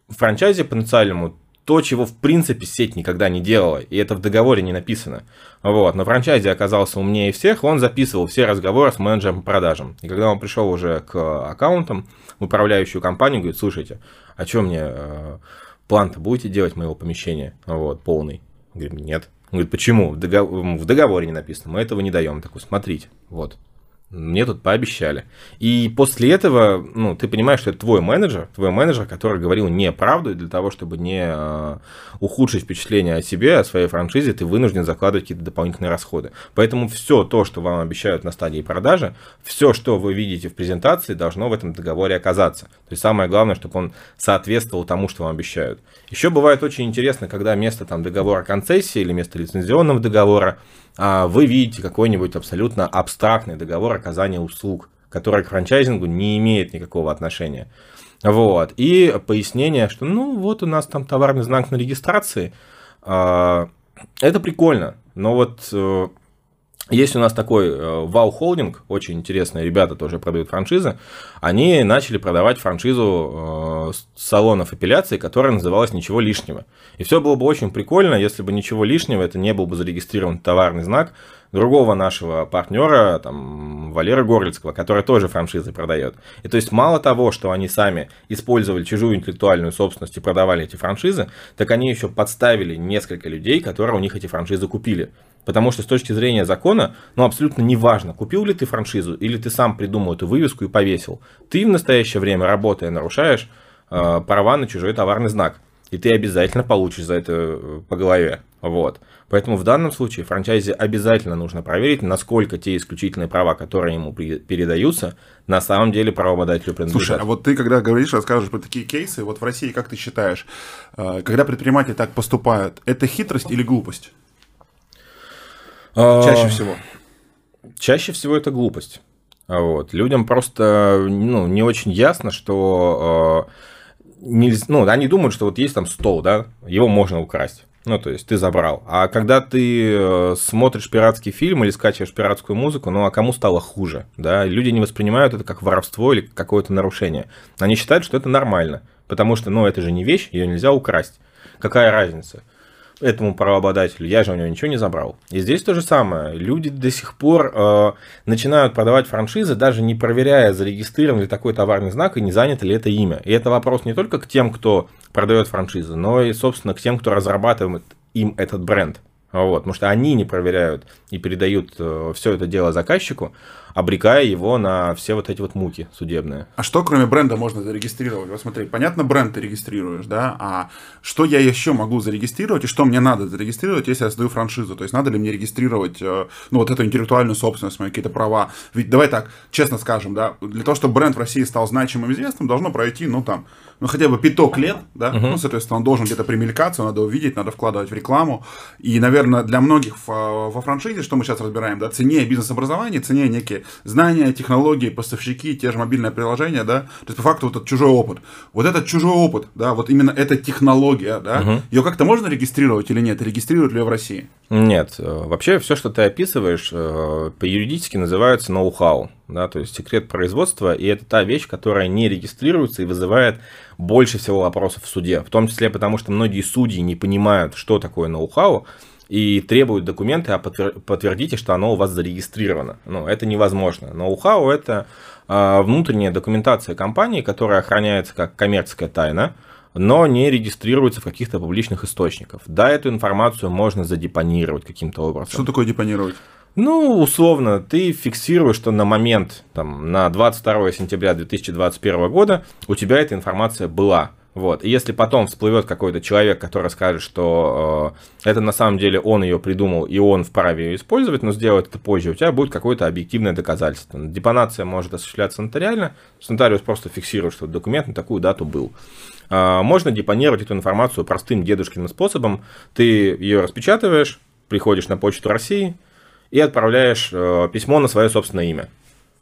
Speaker 1: франчайзе потенциальному то, чего в принципе сеть никогда не делала, и это в договоре не написано. Вот, но франчайзи оказался умнее всех, он записывал все разговоры с менеджером по продажам. И когда он пришел уже к аккаунтам, в управляющую компанию, говорит, слушайте, а что мне э, план-то будете делать моего помещения, вот, полный? Говорит, нет. Он говорит, почему? В договоре не написано, мы этого не даем. Такой, смотрите, вот, мне тут пообещали. И после этого, ну, ты понимаешь, что это твой менеджер, твой менеджер, который говорил неправду, и для того, чтобы не э, ухудшить впечатление о себе, о своей франшизе, ты вынужден закладывать какие-то дополнительные расходы. Поэтому все то, что вам обещают на стадии продажи, все, что вы видите в презентации, должно в этом договоре оказаться. То есть самое главное, чтобы он соответствовал тому, что вам обещают. Еще бывает очень интересно, когда место там договора концессии или место лицензионного договора а вы видите какой-нибудь абсолютно абстрактный договор оказания услуг, который к франчайзингу не имеет никакого отношения. Вот. И пояснение, что ну вот у нас там товарный знак на регистрации. А, это прикольно. Но вот э, есть у нас такой Wow э, Holding, очень интересные ребята тоже продают франшизы. Они начали продавать франшизу э, салонов эпиляции, которая называлась «Ничего лишнего». И все было бы очень прикольно, если бы ничего лишнего, это не был бы зарегистрирован товарный знак другого нашего партнера, там, Валера Горлицкого, который тоже франшизы продает. И то есть мало того, что они сами использовали чужую интеллектуальную собственность и продавали эти франшизы, так они еще подставили несколько людей, которые у них эти франшизы купили. Потому что с точки зрения закона, ну, абсолютно неважно, купил ли ты франшизу или ты сам придумал эту вывеску и повесил. Ты в настоящее время, работая, нарушаешь э, права на чужой товарный знак. И ты обязательно получишь за это э, по голове. Вот. Поэтому в данном случае франчайзи обязательно нужно проверить, насколько те исключительные права, которые ему передаются, на самом деле правообладателю принадлежат.
Speaker 2: Слушай, а вот ты когда говоришь, расскажешь про такие кейсы, вот в России, как ты считаешь, э, когда предприниматели так поступают, это хитрость или глупость?
Speaker 1: А, чаще всего. Чаще всего это глупость. Вот. Людям просто ну, не очень ясно, что э, не, ну, они думают, что вот есть там стол, да, его можно украсть. Ну, то есть ты забрал. А когда ты э, смотришь пиратский фильм или скачиваешь пиратскую музыку, ну а кому стало хуже? Да? Люди не воспринимают это как воровство или какое-то нарушение. Они считают, что это нормально. Потому что, ну, это же не вещь, ее нельзя украсть. Какая разница? Этому правообладателю, я же у него ничего не забрал. И здесь то же самое. Люди до сих пор э, начинают продавать франшизы, даже не проверяя, зарегистрирован ли такой товарный знак и не занято ли это имя. И это вопрос не только к тем, кто продает франшизы, но и, собственно, к тем, кто разрабатывает им этот бренд. Вот, потому что они не проверяют и передают э, все это дело заказчику, обрекая его на все вот эти вот муки судебные.
Speaker 2: А что кроме бренда можно зарегистрировать? Вот смотри, понятно, бренд ты регистрируешь, да, а что я еще могу зарегистрировать и что мне надо зарегистрировать, если я создаю франшизу? То есть надо ли мне регистрировать, э, ну, вот эту интеллектуальную собственность, мои какие-то права? Ведь давай так, честно скажем, да, для того, чтобы бренд в России стал значимым и известным, должно пройти, ну, там, ну, хотя бы пяток лет, да, uh-huh. ну, соответственно, он должен где-то примелькаться, надо увидеть, надо вкладывать в рекламу. И, наверное, для многих во франшизе, что мы сейчас разбираем, да, цене бизнес-образование, цене некие знания, технологии, поставщики, те же мобильные приложения, да, то есть, по факту, вот этот чужой опыт. Вот этот чужой опыт, да, вот именно эта технология, да, uh-huh. ее как-то можно регистрировать или нет? Регистрируют ли ее в России?
Speaker 1: Нет. Э, вообще, все, что ты описываешь, э, по-юридически называется ноу-хау да, то есть секрет производства, и это та вещь, которая не регистрируется и вызывает больше всего вопросов в суде, в том числе потому, что многие судьи не понимают, что такое ноу-хау, и требуют документы, а подтвердите, что оно у вас зарегистрировано. Ну, это невозможно. Ноу-хау – это а, внутренняя документация компании, которая охраняется как коммерческая тайна, но не регистрируется в каких-то публичных источниках. Да, эту информацию можно задепонировать каким-то образом.
Speaker 2: Что такое депонировать?
Speaker 1: Ну, условно, ты фиксируешь, что на момент, там, на 22 сентября 2021 года у тебя эта информация была. Вот. И если потом всплывет какой-то человек, который скажет, что э, это на самом деле он ее придумал и он вправе ее использовать, но сделать это позже, у тебя будет какое-то объективное доказательство. Депонация может осуществляться нотариально, нотариус просто фиксирует, что документ на такую дату был. Э, можно депонировать эту информацию простым дедушкиным способом. Ты ее распечатываешь, приходишь на почту России, и отправляешь э, письмо на свое собственное имя.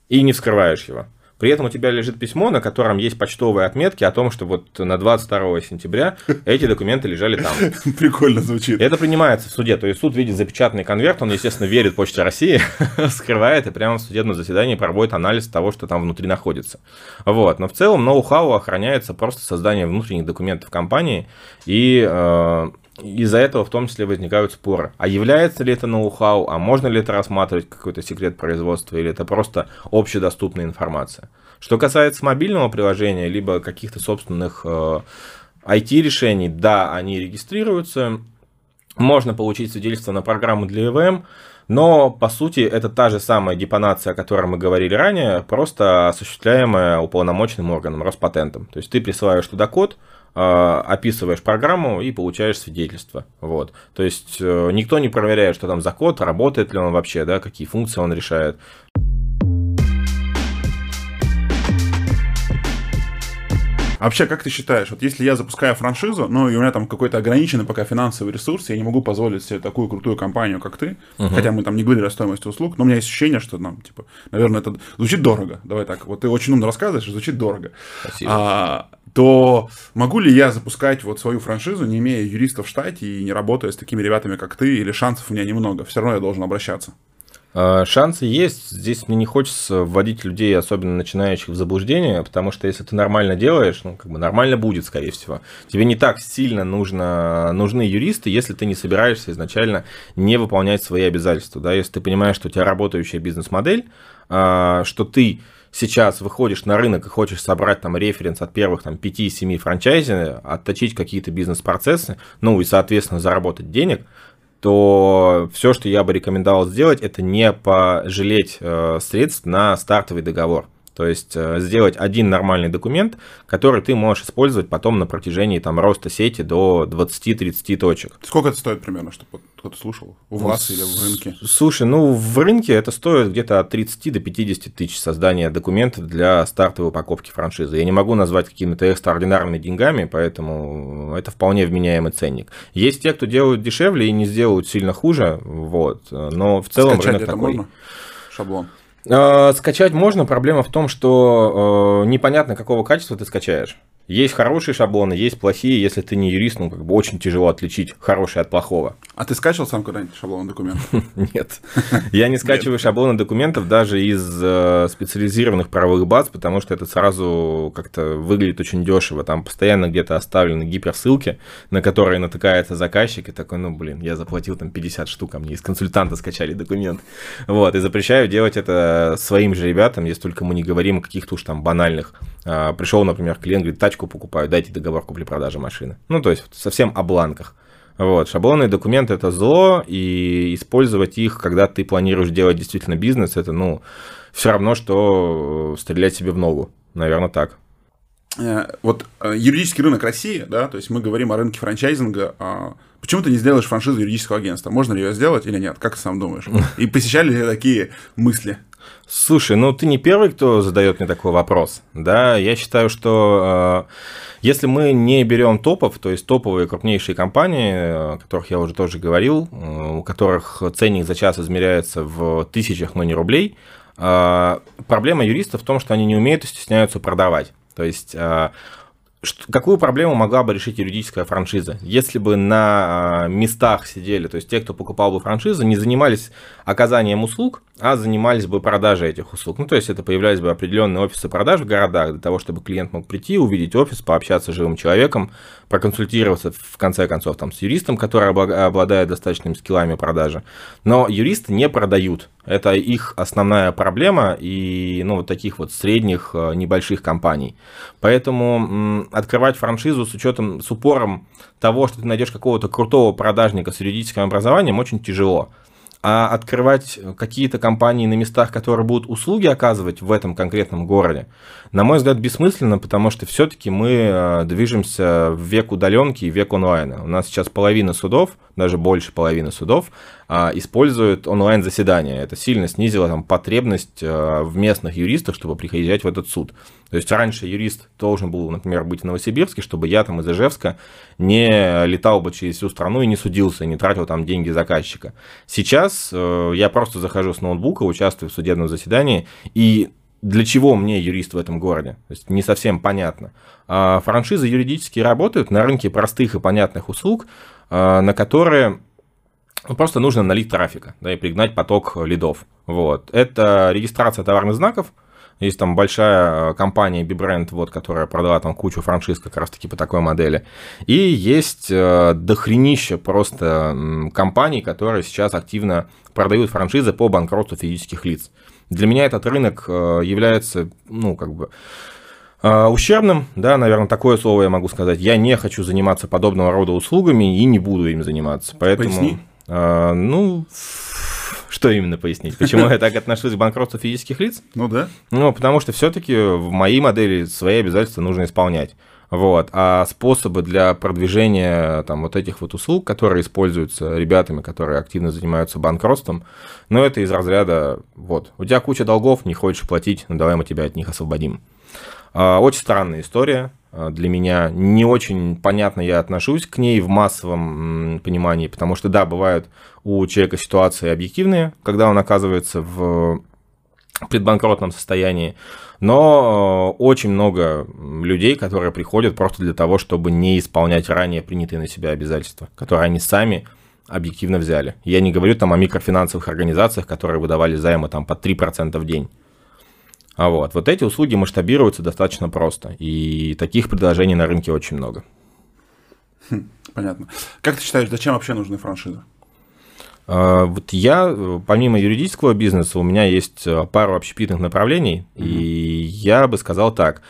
Speaker 1: И не вскрываешь его. При этом у тебя лежит письмо, на котором есть почтовые отметки о том, что вот на 22 сентября эти документы лежали там.
Speaker 2: Прикольно звучит.
Speaker 1: Это принимается в суде. То есть суд видит запечатанный конверт, он, естественно, верит Почте России, скрывает и прямо в судебном заседании проводит анализ того, что там внутри находится. Вот. Но в целом ноу-хау охраняется просто создание внутренних документов компании и э, из-за этого в том числе возникают споры. А является ли это ноу-хау, а можно ли это рассматривать какой-то секрет производства, или это просто общедоступная информация. Что касается мобильного приложения, либо каких-то собственных э, IT-решений, да, они регистрируются, можно получить свидетельство на программу для EVM, но, по сути, это та же самая депонация, о которой мы говорили ранее, просто осуществляемая уполномоченным органом, Роспатентом. То есть ты присылаешь туда код, описываешь программу и получаешь свидетельство. Вот. То есть э, никто не проверяет, что там за код, работает ли он вообще, да, какие функции он решает.
Speaker 2: А вообще, как ты считаешь, вот если я запускаю франшизу, ну и у меня там какой-то ограниченный пока финансовый ресурс, я не могу позволить себе такую крутую компанию, как ты, uh-huh. хотя мы там не говорили о стоимости услуг, но у меня есть ощущение, что нам, типа, наверное, это звучит дорого. Давай так, вот ты очень умно рассказываешь, звучит дорого. Спасибо. А, то могу ли я запускать вот свою франшизу, не имея юристов в штате и не работая с такими ребятами, как ты, или шансов у меня немного? Все равно я должен обращаться.
Speaker 1: А, шансы есть. Здесь мне не хочется вводить людей, особенно начинающих, в заблуждение, потому что если ты нормально делаешь, ну, как бы нормально будет, скорее всего. Тебе не так сильно нужно, нужны юристы, если ты не собираешься изначально не выполнять свои обязательства. Да? Если ты понимаешь, что у тебя работающая бизнес-модель, а, что ты сейчас выходишь на рынок и хочешь собрать там референс от первых там 5-7 франчайзи, отточить какие-то бизнес-процессы, ну и, соответственно, заработать денег, то все, что я бы рекомендовал сделать, это не пожалеть э, средств на стартовый договор. То есть э, сделать один нормальный документ, который ты можешь использовать потом на протяжении там, роста сети до 20-30 точек.
Speaker 2: Сколько это стоит примерно, чтобы кто-то слушал? У ну, вас или в рынке?
Speaker 1: Слушай, ну в рынке это стоит где-то от 30 до 50 тысяч создания документов для стартовой упаковки франшизы. Я не могу назвать какими-то экстраординарными деньгами, поэтому это вполне вменяемый ценник. Есть те, кто делают дешевле и не сделают сильно хуже, вот, но в целом
Speaker 2: Скачать рынок такой. Можно? Шаблон.
Speaker 1: Э, скачать можно, проблема в том, что э, непонятно, какого качества ты скачаешь. Есть хорошие шаблоны, есть плохие. Если ты не юрист, ну, как бы очень тяжело отличить хорошее от плохого.
Speaker 2: А ты скачивал сам когда-нибудь шаблоны документов?
Speaker 1: Нет. Я не скачиваю шаблоны документов даже из э, специализированных правовых баз, потому что это сразу как-то выглядит очень дешево. Там постоянно где-то оставлены гиперссылки, на которые натыкается заказчик, и такой, ну, блин, я заплатил там 50 штук, а мне из консультанта скачали документ. Вот, и запрещаю делать это своим же ребятам, если только мы не говорим о каких-то уж там банальных. А, Пришел, например, клиент, говорит, тачку покупаю, дайте договор купли-продажи машины. Ну, то есть совсем о бланках. Вот, шаблонные документы это зло, и использовать их, когда ты планируешь делать действительно бизнес, это, ну, все равно, что стрелять себе в ногу. Наверное, так.
Speaker 2: Э, вот э, юридический рынок России, да, то есть мы говорим о рынке франчайзинга. А почему ты не сделаешь франшизу юридического агентства? Можно ли ее сделать или нет? Как ты сам думаешь? И посещали ли такие мысли?
Speaker 1: Слушай, ну ты не первый, кто задает мне такой вопрос. Да, я считаю, что э, если мы не берем топов, то есть топовые крупнейшие компании, о которых я уже тоже говорил, э, у которых ценник за час измеряется в тысячах, но не рублей, э, проблема юристов в том, что они не умеют и стесняются продавать. То есть э, какую проблему могла бы решить юридическая франшиза? Если бы на местах сидели, то есть те, кто покупал бы франшизу, не занимались оказанием услуг, а занимались бы продажей этих услуг. Ну, то есть это появлялись бы определенные офисы продаж в городах для того, чтобы клиент мог прийти, увидеть офис, пообщаться с живым человеком, проконсультироваться в конце концов там с юристом, который обладает достаточными скиллами продажи. Но юристы не продают. Это их основная проблема и ну, вот таких вот средних э, небольших компаний. Поэтому открывать франшизу с учетом, с упором того, что ты найдешь какого-то крутого продажника с юридическим образованием, очень тяжело а открывать какие-то компании на местах, которые будут услуги оказывать в этом конкретном городе, на мой взгляд, бессмысленно, потому что все-таки мы э, движемся в век удаленки и век онлайна. У нас сейчас половина судов, даже больше половины судов, используют онлайн-заседания. Это сильно снизило там, потребность э, в местных юристах, чтобы приезжать в этот суд. То есть раньше юрист должен был, например, быть в Новосибирске, чтобы я там из Ижевска не летал бы через всю страну и не судился, не тратил там деньги заказчика. Сейчас э, я просто захожу с ноутбука, участвую в судебном заседании, и для чего мне юрист в этом городе? То есть не совсем понятно. А франшизы юридически работают на рынке простых и понятных услуг, на которые просто нужно налить трафика, да, и пригнать поток лидов. Вот. Это регистрация товарных знаков. Есть там большая э, компания BeBrand, вот, которая продала там кучу франшиз как раз-таки по такой модели. И есть э, дохренище просто э, компаний, которые сейчас активно продают франшизы по банкротству физических лиц. Для меня этот рынок э, является, ну, как бы, э, ущербным, да, наверное, такое слово я могу сказать. Я не хочу заниматься подобного рода услугами и не буду им заниматься. Поэтому...
Speaker 2: Поясни.
Speaker 1: А, ну, что именно пояснить? Почему я так отношусь к банкротству физических лиц?
Speaker 2: Ну да.
Speaker 1: Ну, потому что все-таки в моей модели свои обязательства нужно исполнять. Вот. А способы для продвижения там, вот этих вот услуг, которые используются ребятами, которые активно занимаются банкротством, ну, это из разряда, вот, у тебя куча долгов, не хочешь платить, ну, давай мы тебя от них освободим. А, очень странная история. А, для меня не очень понятно я отношусь к ней в массовом понимании, потому что, да, бывают у человека ситуации объективные, когда он оказывается в предбанкротном состоянии, но э, очень много людей, которые приходят просто для того, чтобы не исполнять ранее принятые на себя обязательства, которые они сами объективно взяли. Я не говорю там о микрофинансовых организациях, которые выдавали займы там по 3% в день. А вот, вот эти услуги масштабируются достаточно просто, и таких предложений на рынке очень много.
Speaker 2: Хм, понятно. Как ты считаешь, зачем вообще нужны франшизы?
Speaker 1: А, вот я, помимо юридического бизнеса, у меня есть э, пару общепитных направлений, mm-hmm. и я бы сказал так.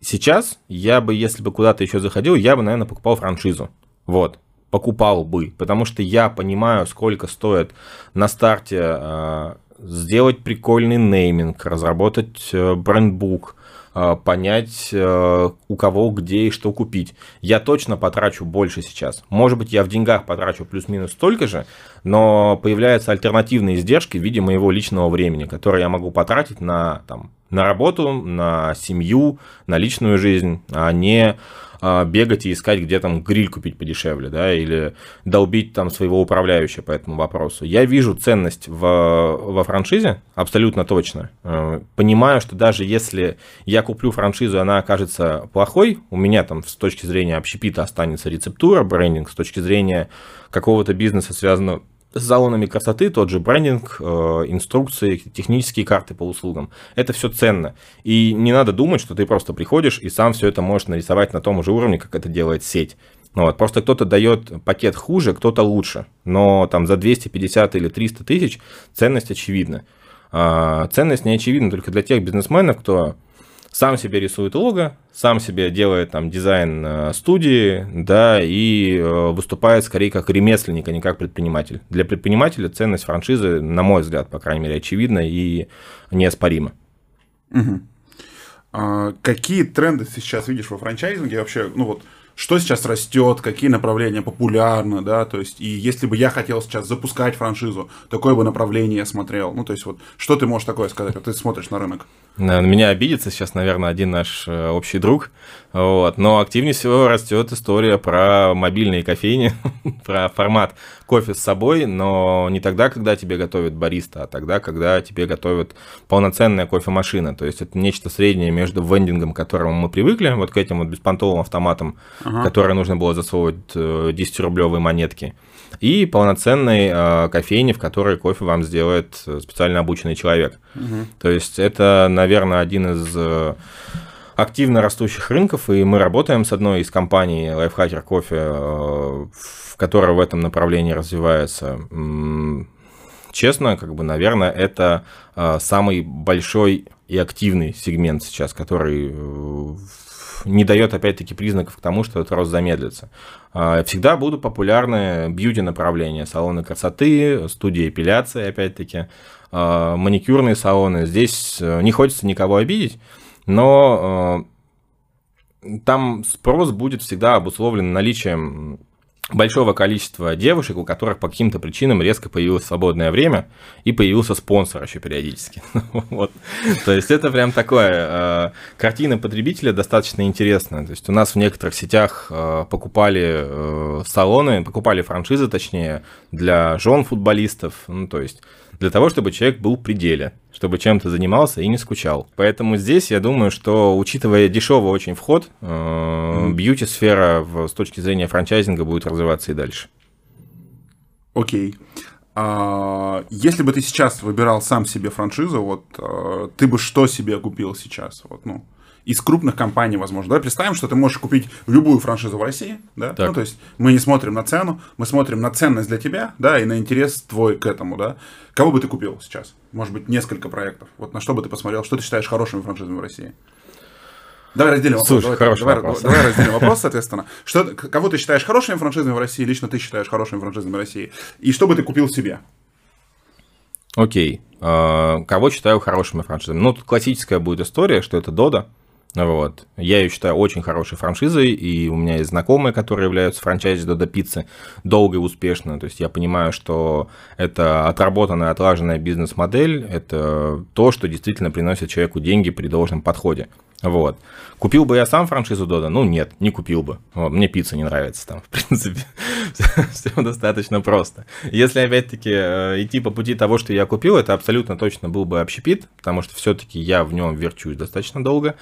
Speaker 1: Сейчас я бы, если бы куда-то еще заходил, я бы, наверное, покупал франшизу. Вот, покупал бы, потому что я понимаю, сколько стоит на старте а, сделать прикольный нейминг, разработать э, брендбук, э, понять, э, у кого, где и что купить. Я точно потрачу больше сейчас. Может быть, я в деньгах потрачу плюс-минус столько же, но появляются альтернативные издержки в виде моего личного времени, которые я могу потратить на, там, на работу, на семью, на личную жизнь, а не бегать и искать, где там гриль купить подешевле, да, или долбить там своего управляющего по этому вопросу. Я вижу ценность в, во франшизе абсолютно точно. Э, понимаю, что даже если я куплю франшизу, она окажется плохой, у меня там с точки зрения общепита останется рецептура, брендинг, с точки зрения какого-то бизнеса, связанного с салонами красоты, тот же брендинг, э, инструкции, технические карты по услугам. Это все ценно. И не надо думать, что ты просто приходишь и сам все это можешь нарисовать на том же уровне, как это делает сеть. Ну вот. Просто кто-то дает пакет хуже, кто-то лучше. Но там за 250 или 300 тысяч ценность очевидна. А, ценность не очевидна только для тех бизнесменов, кто сам себе рисует лого, сам себе делает там дизайн э, студии, да, и э, выступает скорее как ремесленник, а не как предприниматель. Для предпринимателя ценность франшизы, на мой взгляд, по крайней мере, очевидна и неоспорима.
Speaker 2: Угу. А, какие тренды сейчас видишь во франчайзинге вообще? Ну вот, что сейчас растет, какие направления популярны, да, то есть, и если бы я хотел сейчас запускать франшизу, какое бы направление я смотрел, ну, то есть, вот, что ты можешь такое сказать, как ты смотришь на рынок?
Speaker 1: На меня обидится сейчас, наверное, один наш э, общий друг, вот, но активнее всего растет история про мобильные кофейни, про формат кофе с собой, но не тогда, когда тебе готовят бариста, а тогда, когда тебе готовят полноценная кофемашина, то есть, это нечто среднее между вендингом, к которому мы привыкли, вот к этим вот беспонтовым автоматам, ага. которое нужно было засовывать 10-рублевые э, монетки, и полноценной э, кофейни, в которой кофе вам сделает э, специально обученный человек. Угу. То есть это, наверное, один из э, активно растущих рынков, и мы работаем с одной из компаний Lifehacker Coffee, э, которая в этом направлении развивается. Честно, как бы, наверное, это э, самый большой и активный сегмент сейчас, который не дает, опять-таки, признаков к тому, что этот рост замедлится. А, всегда будут популярны бьюти-направления, салоны красоты, студии эпиляции, опять-таки, а, маникюрные салоны. Здесь э, не хочется никого обидеть, но э, там спрос будет всегда обусловлен наличием большого количества девушек, у которых по каким-то причинам резко появилось свободное время и появился спонсор еще периодически. вот. То есть это прям такое, э, картина потребителя достаточно интересная. То есть у нас в некоторых сетях э, покупали э, салоны, покупали франшизы, точнее, для жен футболистов, ну, то есть для того, чтобы человек был в пределе, чтобы чем-то занимался и не скучал. Поэтому здесь я думаю, что, учитывая дешевый очень вход, э, бьюти-сфера с точки зрения франчайзинга будет развиваться и дальше.
Speaker 2: Окей. А, если бы ты сейчас выбирал сам себе франшизу, вот э, ты бы что себе купил сейчас? Вот, ну, из крупных компаний, возможно. Давай представим, что ты можешь купить любую франшизу в России, да? Так. Ну, то есть мы не смотрим на цену, мы смотрим на ценность для тебя, да, и на интерес твой к этому, да. Кого бы ты купил сейчас? Может быть, несколько проектов. Вот на что бы ты посмотрел, что ты считаешь хорошими франшизами в России? Давай разделим вопрос.
Speaker 1: Слушай,
Speaker 2: давай,
Speaker 1: давай, вопрос.
Speaker 2: давай разделим вопрос, соответственно. Что, кого ты считаешь хорошими франшизами в России, лично ты считаешь хорошими франшизами в России, и что бы ты купил себе?
Speaker 1: Окей. А, кого считаю хорошими франшизами? Ну, тут классическая будет история, что это Дода. Вот. Я ее считаю очень хорошей франшизой, и у меня есть знакомые, которые являются франчайзи Додо Пиццы долго и успешно. То есть я понимаю, что это отработанная, отлаженная бизнес-модель, это то, что действительно приносит человеку деньги при должном подходе. Вот. Купил бы я сам франшизу Дода? Ну, нет, не купил бы. Вот, мне пицца не нравится там, в принципе. Все достаточно просто. Если, опять-таки, э, идти по пути того, что я купил, это абсолютно точно был бы общепит, потому что все-таки я в нем верчусь достаточно долго.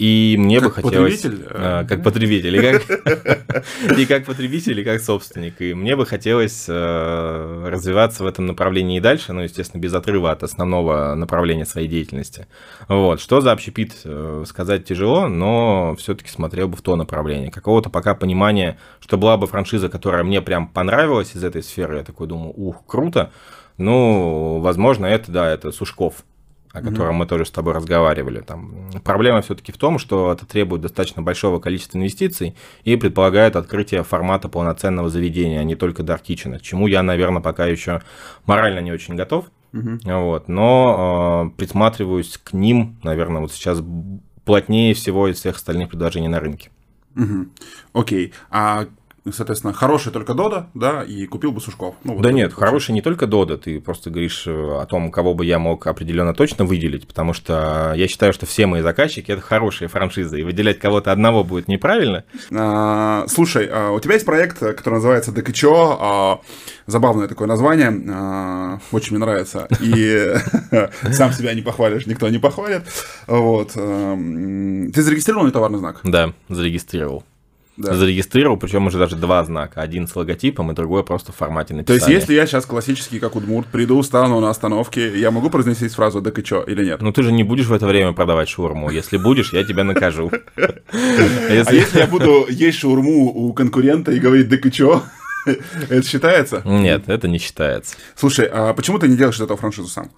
Speaker 1: И мне
Speaker 2: как
Speaker 1: бы хотелось...
Speaker 2: Потребитель?
Speaker 1: Э, как потребитель. И как, и как потребитель, и как собственник. И мне бы хотелось э, развиваться в этом направлении и дальше, ну, естественно, без отрыва от основного направления своей деятельности. Вот. Что за общепит, э, сказать тяжело, но все-таки смотрел бы в то направление. Какого-то пока понимания, что была бы франшиза, которая мне прям понравилась из этой сферы, я такой думаю, ух, круто. Ну, возможно, это, да, это Сушков о котором mm-hmm. мы тоже с тобой разговаривали. Там, проблема все-таки в том, что это требует достаточно большого количества инвестиций и предполагает открытие формата полноценного заведения, а не только Dark Kitchen, к чему я, наверное, пока еще морально не очень готов. Mm-hmm. Вот, но э, присматриваюсь к ним, наверное, вот сейчас плотнее всего из всех остальных предложений на рынке.
Speaker 2: Окей. А соответственно, хороший только Дода, да, и купил бы Сушков.
Speaker 1: Ну, вот да нет, хороший не только Дода, ты просто говоришь э, о том, кого бы я мог определенно точно выделить, потому что я считаю, что все мои заказчики это хорошие франшизы, и выделять кого-то одного будет неправильно.
Speaker 2: А, слушай, а, у тебя есть проект, который называется ДКЧО, а, забавное такое название, а, очень мне нравится, и сам себя не похвалишь, никто не похвалит. Вот. Ты зарегистрировал товарный знак?
Speaker 1: Да, зарегистрировал да. зарегистрировал, причем уже даже два знака. Один с логотипом и другой просто в формате написания.
Speaker 2: То есть, если я сейчас классический, как Удмурт, приду, стану на остановке, я могу произносить фразу «да чё» или нет?
Speaker 1: Ну, ты же не будешь в это время продавать шаурму. Если будешь, я тебя накажу.
Speaker 2: А если я буду есть шаурму у конкурента и говорить «да чё», это считается?
Speaker 1: Нет, это не считается.
Speaker 2: Слушай, а почему ты не делаешь эту франшизу сам?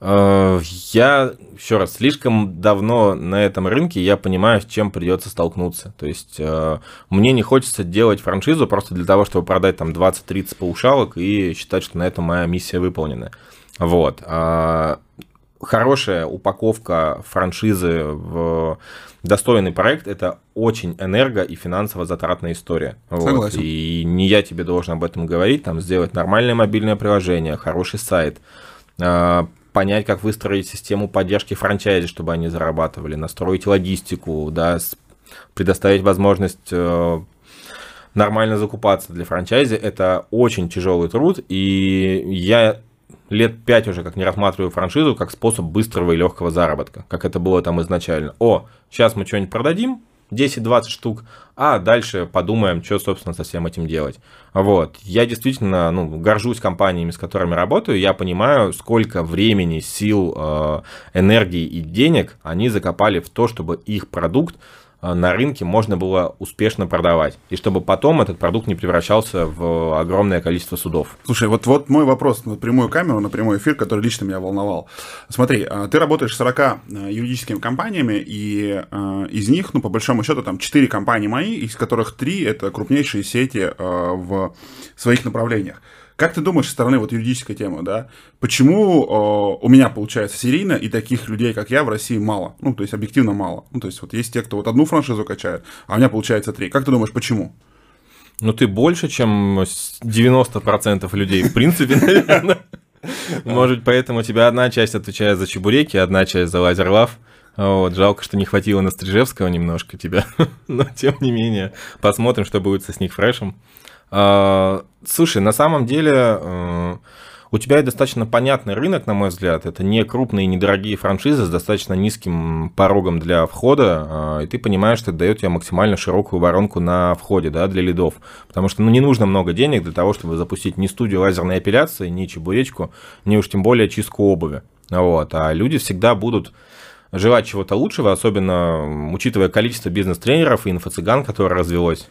Speaker 1: Э, я, еще раз, слишком давно на этом рынке, я понимаю, с чем придется столкнуться. То есть, э, мне не хочется делать франшизу просто для того, чтобы продать там 20-30 паушалок и считать, что на этом моя миссия выполнена. Вот. А, хорошая упаковка франшизы в достойный проект – это очень энерго- и финансово затратная история. Вот. И не я тебе должен об этом говорить, там сделать нормальное мобильное приложение, хороший сайт, а, понять, как выстроить систему поддержки франчайзи, чтобы они зарабатывали, настроить логистику, да, предоставить возможность э, нормально закупаться для франчайзи. Это очень тяжелый труд, и я лет пять уже как не рассматриваю франшизу как способ быстрого и легкого заработка, как это было там изначально. О, сейчас мы что-нибудь продадим, 10-20 штук, а дальше подумаем, что, собственно, со всем этим делать. Вот. Я действительно ну, горжусь компаниями, с которыми работаю, я понимаю, сколько времени, сил, э, энергии и денег они закопали в то, чтобы их продукт на рынке можно было успешно продавать. И чтобы потом этот продукт не превращался в огромное количество судов.
Speaker 2: Слушай, вот, вот мой вопрос на прямую камеру, на прямой эфир, который лично меня волновал. Смотри, э, ты работаешь с 40 э, юридическими компаниями, и из них, ну, по большому счету, там 4 компании мои, из которых 3 это крупнейшие сети в своих направлениях. Как ты думаешь, со стороны вот юридической темы, да, почему э, у меня получается серийно и таких людей, как я, в России мало? Ну, то есть объективно мало. Ну, то есть вот есть те, кто вот одну франшизу качает, а у меня получается три. Как ты думаешь, почему?
Speaker 1: Ну, ты больше, чем 90% людей, в принципе, наверное. Может, поэтому у тебя одна часть отвечает за чебуреки, одна часть за лазерлав. Вот, жалко, что не хватило на Стрижевского немножко тебя. Но, тем не менее, посмотрим, что будет со них фрешем. А, слушай, на самом деле э, у тебя достаточно понятный рынок, на мой взгляд. Это не крупные, недорогие франшизы с достаточно низким порогом для входа, а, и ты понимаешь, что это дает тебе максимально широкую воронку на входе да, для лидов. Потому что ну, не нужно много денег для того, чтобы запустить ни студию лазерной эпиляции, ни чебуречку, ни уж тем более чистку обуви. Вот. А люди всегда будут желать чего-то лучшего, особенно учитывая количество бизнес-тренеров и инфо-цыган, которое развелось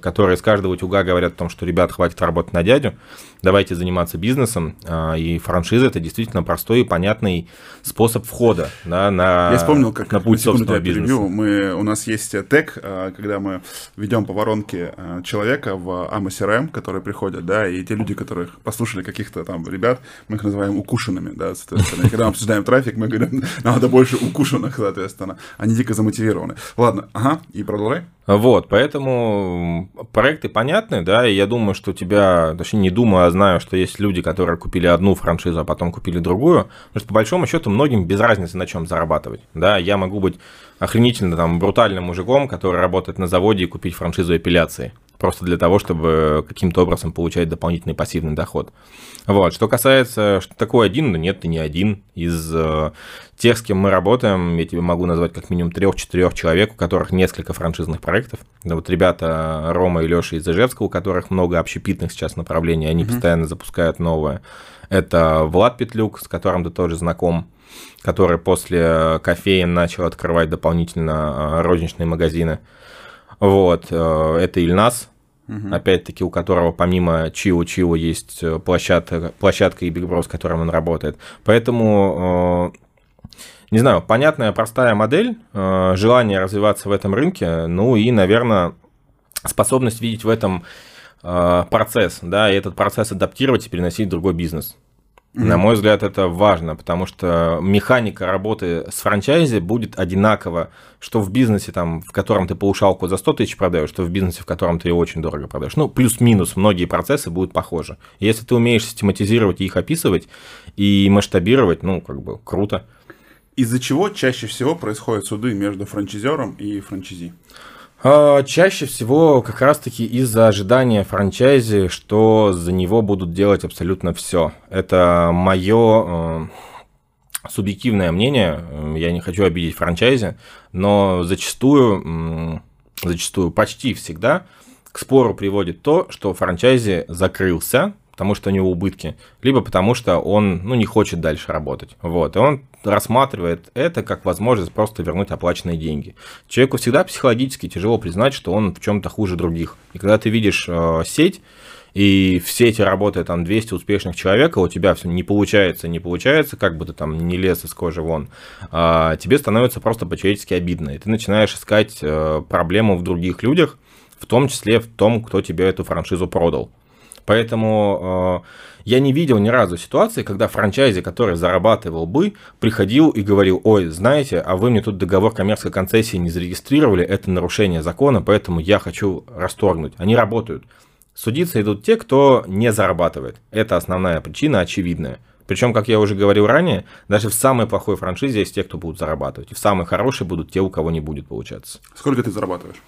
Speaker 1: которые с каждого утюга говорят о том, что, ребят, хватит работать на дядю, давайте заниматься бизнесом. А, и франшиза – это действительно простой и понятный способ входа да, на,
Speaker 2: Я вспомнил, как, на путь на собственного бизнеса. Мы, у нас есть тег, э, когда мы ведем по воронке э, человека в AMA которые приходят, да, и те люди, которых послушали каких-то там ребят, мы их называем укушенными, да, соответственно. И когда мы обсуждаем трафик, мы говорим, надо больше укушенных, соответственно. Они дико замотивированы. Ладно, ага, и продолжай.
Speaker 1: Вот, поэтому проекты понятны, да, и я думаю, что у тебя, точнее, не думаю, а знаю, что есть люди, которые купили одну франшизу, а потом купили другую, потому что, по большому счету, многим без разницы, на чем зарабатывать, да, я могу быть охренительно там брутальным мужиком, который работает на заводе и купить франшизу эпиляции, просто для того, чтобы каким-то образом получать дополнительный пассивный доход. Вот. Что касается, что такое один, ну нет, ты не один. Из э, тех, с кем мы работаем, я тебе могу назвать как минимум трех-четырех человек, у которых несколько франшизных проектов. Да вот ребята Рома и Леша из Ижевска, у которых много общепитных сейчас направлений, они mm-hmm. постоянно запускают новое. Это Влад Петлюк, с которым ты тоже знаком, который после кофеин начал открывать дополнительно э, розничные магазины. Вот, э, это Ильнас, Угу. Опять-таки, у которого помимо Чио Чио есть э, площадка, площадка и Big Bro, с которым он работает. Поэтому, э, не знаю, понятная, простая модель, э, желание развиваться в этом рынке, ну и, наверное, способность видеть в этом процесс, да, и этот процесс адаптировать и переносить в другой бизнес. Mm-hmm. На мой взгляд, это важно, потому что механика работы с франчайзи будет одинакова, что в бизнесе, там, в котором ты паушалку за 100 тысяч продаешь, что в бизнесе, в котором ты ее очень дорого продаешь. Ну, плюс-минус, многие процессы будут похожи. Если ты умеешь систематизировать и их описывать и масштабировать, ну, как бы, круто.
Speaker 2: Из-за чего чаще всего происходят суды между франчайзером и франчайзи?
Speaker 1: А, чаще всего как раз-таки из-за ожидания франчайзи, что за него будут делать абсолютно все. Это мое э, субъективное мнение, я не хочу обидеть франчайзи, но зачастую, зачастую почти всегда к спору приводит то, что франчайзи закрылся, потому что у него убытки, либо потому что он ну, не хочет дальше работать. Вот. И он рассматривает это как возможность просто вернуть оплаченные деньги. Человеку всегда психологически тяжело признать, что он в чем-то хуже других. И когда ты видишь э, сеть, и в сети работает там 200 успешных человек, а у тебя все не получается, не получается, как бы ты там не лез из кожи вон, а тебе становится просто по-человечески обидно. И ты начинаешь искать э, проблему в других людях, в том числе в том, кто тебе эту франшизу продал. Поэтому э, я не видел ни разу ситуации, когда франчайзи, который зарабатывал бы, приходил и говорил, ой, знаете, а вы мне тут договор коммерческой концессии не зарегистрировали, это нарушение закона, поэтому я хочу расторгнуть. Они работают. Судиться идут те, кто не зарабатывает. Это основная причина, очевидная. Причем, как я уже говорил ранее, даже в самой плохой франшизе есть те, кто будут зарабатывать. И в самой хорошей будут те, у кого не будет получаться.
Speaker 2: Сколько ты зарабатываешь?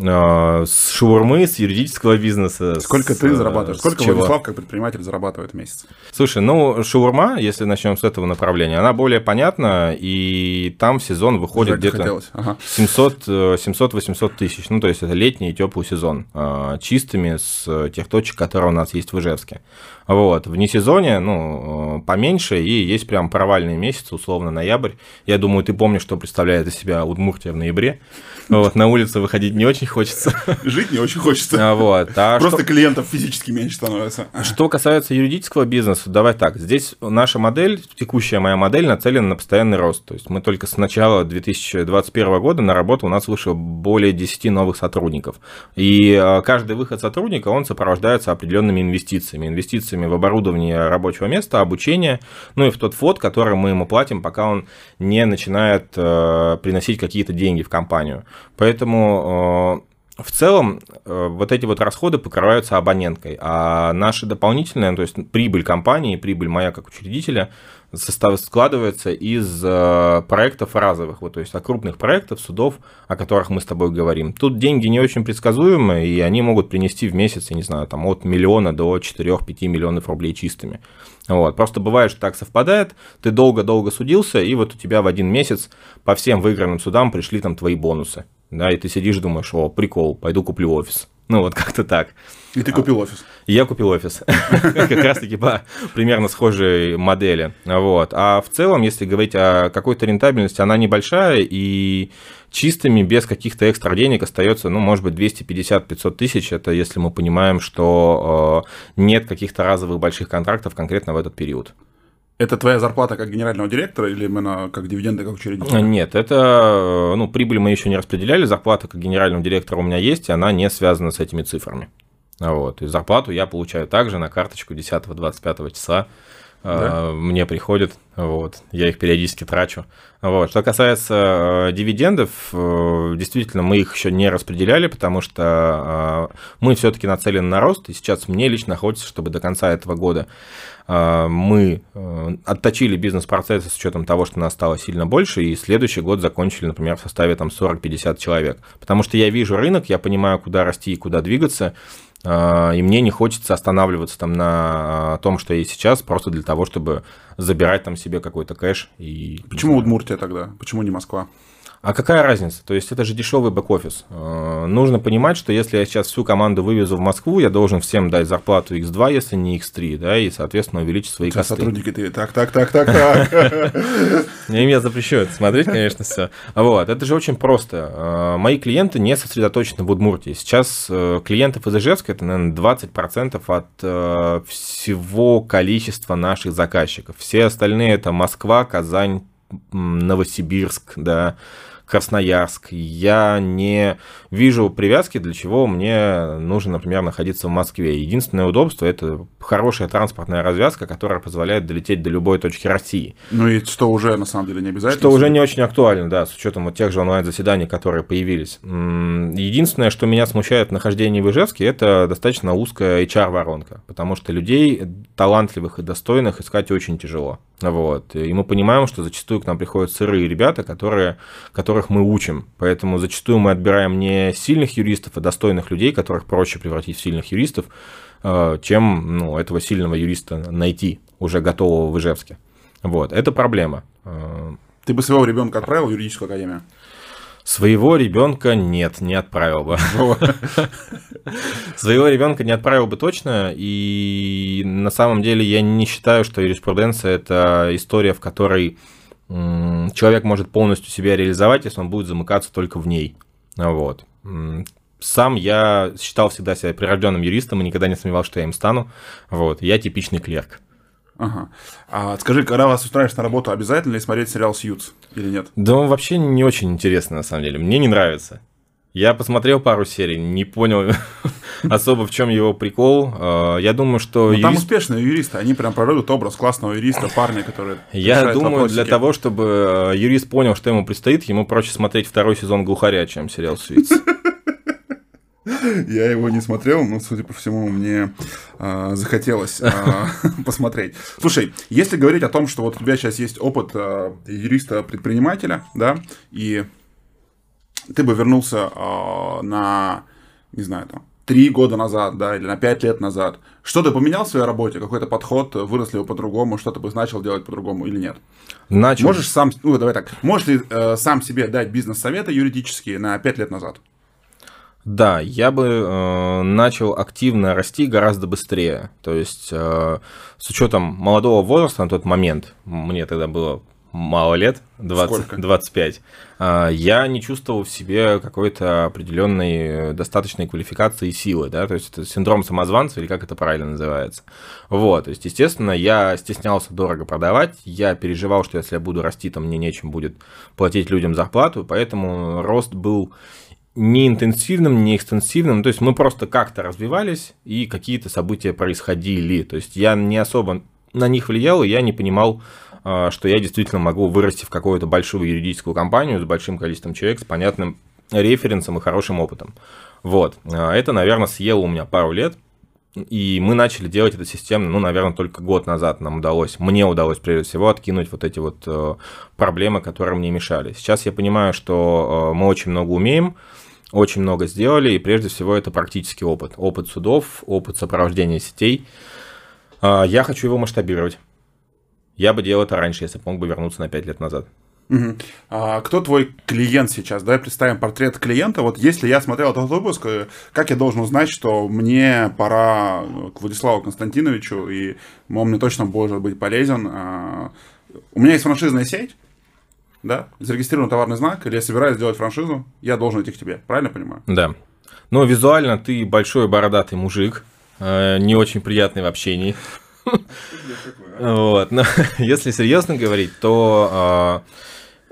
Speaker 1: А, с шаурмы, с юридического бизнеса.
Speaker 2: Сколько с, ты зарабатываешь? Сколько чего? Владислав, как предприниматель, зарабатывает в месяц?
Speaker 1: Слушай, ну, шаурма, если начнем с этого направления, она более понятна, и там в сезон выходит где-то ага. 700-800 тысяч. Ну, то есть это летний и теплый сезон. А, чистыми с тех точек, которые у нас есть в Ижевске. Вот. В несезоне, ну, поменьше, и есть прям провальные месяцы, условно, ноябрь. Я думаю, ты помнишь, что представляет из себя Удмуртия в ноябре. Вот, на улицу выходить не очень хочется.
Speaker 2: Жить не очень хочется.
Speaker 1: А, вот.
Speaker 2: А Просто что... клиентов физически меньше становится.
Speaker 1: Что касается юридического бизнеса, давай так. Здесь наша модель, текущая моя модель, нацелена на постоянный рост. То есть мы только с начала 2021 года на работу у нас вышло более 10 новых сотрудников. И а, каждый выход сотрудника, он сопровождается определенными инвестициями. Инвестициями в оборудование рабочего места, обучение, ну и в тот фот, который мы ему платим, пока он не начинает э, приносить какие-то деньги в компанию. Поэтому э, в целом э, вот эти вот расходы покрываются абоненткой, а наши дополнительные, то есть прибыль компании, прибыль моя как учредителя – состав складывается из э, проектов разовых, вот, то есть от крупных проектов, судов, о которых мы с тобой говорим. Тут деньги не очень предсказуемые, и они могут принести в месяц, я не знаю, там от миллиона до 4-5 миллионов рублей чистыми. Вот. Просто бывает, что так совпадает, ты долго-долго судился, и вот у тебя в один месяц по всем выигранным судам пришли там твои бонусы. Да, и ты сидишь, думаешь, о, прикол, пойду куплю офис. Ну, вот как-то так.
Speaker 2: И ты купил офис?
Speaker 1: Я купил офис. Как раз-таки по примерно схожей модели. Вот. А в целом, если говорить о какой-то рентабельности, она небольшая, и чистыми, без каких-то экстра денег остается, ну, может быть, 250-500 тысяч. Это если мы понимаем, что э, нет каких-то разовых больших контрактов конкретно в этот период.
Speaker 2: Это твоя зарплата как генерального директора или именно как дивиденды, как учредителя?
Speaker 1: Нет, это, ну, прибыль мы еще не распределяли, зарплата как генерального директора у меня есть, и она не связана с этими цифрами. Вот, и зарплату я получаю также на карточку 10-25 числа. Да? Мне приходит, вот, я их периодически трачу. Вот. Что касается э, дивидендов, э, действительно, мы их еще не распределяли, потому что э, мы все-таки нацелены на рост, и сейчас мне лично хочется, чтобы до конца этого года э, мы э, отточили бизнес-процессы с учетом того, что нас стало сильно больше, и следующий год закончили, например, в составе там 40-50 человек. Потому что я вижу рынок, я понимаю, куда расти и куда двигаться, и мне не хочется останавливаться там на а, том, что есть сейчас, просто для того, чтобы забирать там себе какой-то кэш. И...
Speaker 2: Почему Удмуртия тогда? Почему не Москва?
Speaker 1: А какая разница? То есть это же дешевый бэк-офис. Э, нужно понимать, что если я сейчас всю команду вывезу в Москву, я должен всем дать зарплату X2, если не X3, да, и, соответственно, увеличить свои
Speaker 2: косты. сотрудники ты так, так, так, так, так.
Speaker 1: Им я запрещу это смотреть, конечно, все. Вот, это же очень просто. Э, мои клиенты не сосредоточены в Удмуртии. Сейчас э, клиентов из Ижевска это, наверное, 20% от всего количества наших заказчиков. Все остальные это Москва, Казань, Новосибирск, да, Красноярск. Я не вижу привязки, для чего мне нужно, например, находиться в Москве. Единственное удобство – это хорошая транспортная развязка, которая позволяет долететь до любой точки России.
Speaker 2: Ну и что уже, на самом деле, не обязательно.
Speaker 1: Что уже не очень актуально, да, с учетом вот тех же онлайн-заседаний, которые появились. Единственное, что меня смущает в нахождении в Ижевске, это достаточно узкая HR-воронка, потому что людей талантливых и достойных искать очень тяжело. Вот. И мы понимаем, что зачастую к нам приходят сырые ребята, которые, которых мы учим. Поэтому зачастую мы отбираем не сильных юристов, а достойных людей, которых проще превратить в сильных юристов, э, чем ну, этого сильного юриста найти, уже готового в Ижевске. Вот. Это проблема. Э,
Speaker 2: Ты бы своего ребенка отправил в юридическую академию?
Speaker 1: Своего ребенка нет, не отправил бы. Своего ребенка не отправил бы точно, и на самом деле я не считаю, что юриспруденция это история, в которой человек может полностью себя реализовать, если он будет замыкаться только в ней. Вот. Сам я считал всегда себя прирожденным юристом и никогда не сомневался, что я им стану. Вот. Я типичный клерк.
Speaker 2: Ага. А скажи, когда вас устраиваешь на работу, обязательно ли смотреть сериал «Сьюз» или нет?
Speaker 1: Да он вообще не очень интересный, на самом деле. Мне не нравится. Я посмотрел пару серий, не понял особо в чем его прикол. А, я думаю, что...
Speaker 2: Ну, юрист... Там успешные юристы, они прям продают образ классного юриста, парня, который...
Speaker 1: Я думаю, вопросики. для того, чтобы э, юрист понял, что ему предстоит, ему проще смотреть второй сезон «Глухаря», чем сериал «Свитс».
Speaker 2: Я его не смотрел, но, судя по всему, мне э, захотелось э, посмотреть. Слушай, если говорить о том, что вот у тебя сейчас есть опыт э, юриста-предпринимателя, да, и ты бы вернулся э, на, не знаю, там, три года назад, да, или на пять лет назад, что ты поменял в своей работе, какой-то подход, выросли бы по-другому, что ты бы начал делать по-другому или нет?
Speaker 1: Начал.
Speaker 2: Можешь сам, ну, давай так, можешь ли э, сам себе дать бизнес-советы юридические на пять лет назад?
Speaker 1: Да, я бы э, начал активно расти гораздо быстрее. То есть э, с учетом молодого возраста на тот момент, мне тогда было мало лет, 20, Сколько? 25, э, я не чувствовал в себе какой-то определенной достаточной квалификации и силы, да, то есть это синдром самозванца или как это правильно называется. Вот, то есть, естественно, я стеснялся дорого продавать, я переживал, что если я буду расти, то мне нечем будет платить людям зарплату, поэтому рост был не интенсивным, не экстенсивным. То есть мы просто как-то развивались, и какие-то события происходили. То есть я не особо на них влиял, и я не понимал, а, что я действительно могу вырасти в какую-то большую юридическую компанию с большим количеством человек, с понятным референсом и хорошим опытом. Вот. А, это, наверное, съело у меня пару лет, и мы начали делать это системно, ну, наверное, только год назад нам удалось, мне удалось, прежде всего, откинуть вот эти вот э, проблемы, которые мне мешали. Сейчас я понимаю, что э, мы очень много умеем, очень много сделали, и прежде всего это практический опыт. Опыт судов, опыт сопровождения сетей. А, я хочу его масштабировать. Я бы делал это раньше, если бы мог бы вернуться на 5 лет назад.
Speaker 2: Угу. А кто твой клиент сейчас? Давай представим портрет клиента. Вот если я смотрел этот выпуск, э, как я должен узнать, что мне пора к Владиславу Константиновичу, и он мне точно может быть полезен? А, у меня есть франшизная сеть, да, зарегистрирован товарный знак, или я собираюсь сделать франшизу, я должен идти к тебе, правильно понимаю?
Speaker 1: Да. Но визуально ты большой бородатый мужик, э, не очень приятный в общении. Вот. Но если серьезно говорить, то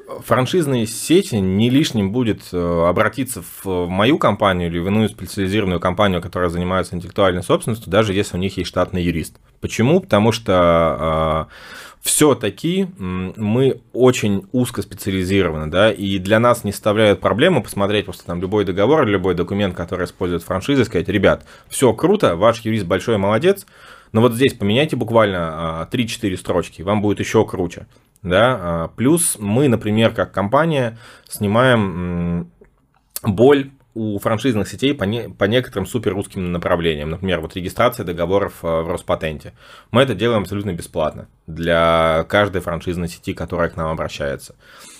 Speaker 1: э, франшизные сети не лишним будет э, обратиться в мою компанию или в иную специализированную компанию, которая занимается интеллектуальной собственностью, даже если у них есть штатный юрист. Почему? Потому что все-таки мы очень узко специализированы, да, и для нас не составляет проблемы посмотреть просто там любой договор любой документ, который использует франшиза, сказать, ребят, все круто, ваш юрист большой молодец, но вот здесь поменяйте буквально 3-4 а, строчки, вам будет еще круче, да, а, плюс мы, например, как компания снимаем боль у франшизных сетей по, не, по некоторым супер русским направлениям. Например, вот регистрация договоров э, в Роспатенте. Мы это делаем абсолютно бесплатно для каждой франшизной сети, которая к нам обращается.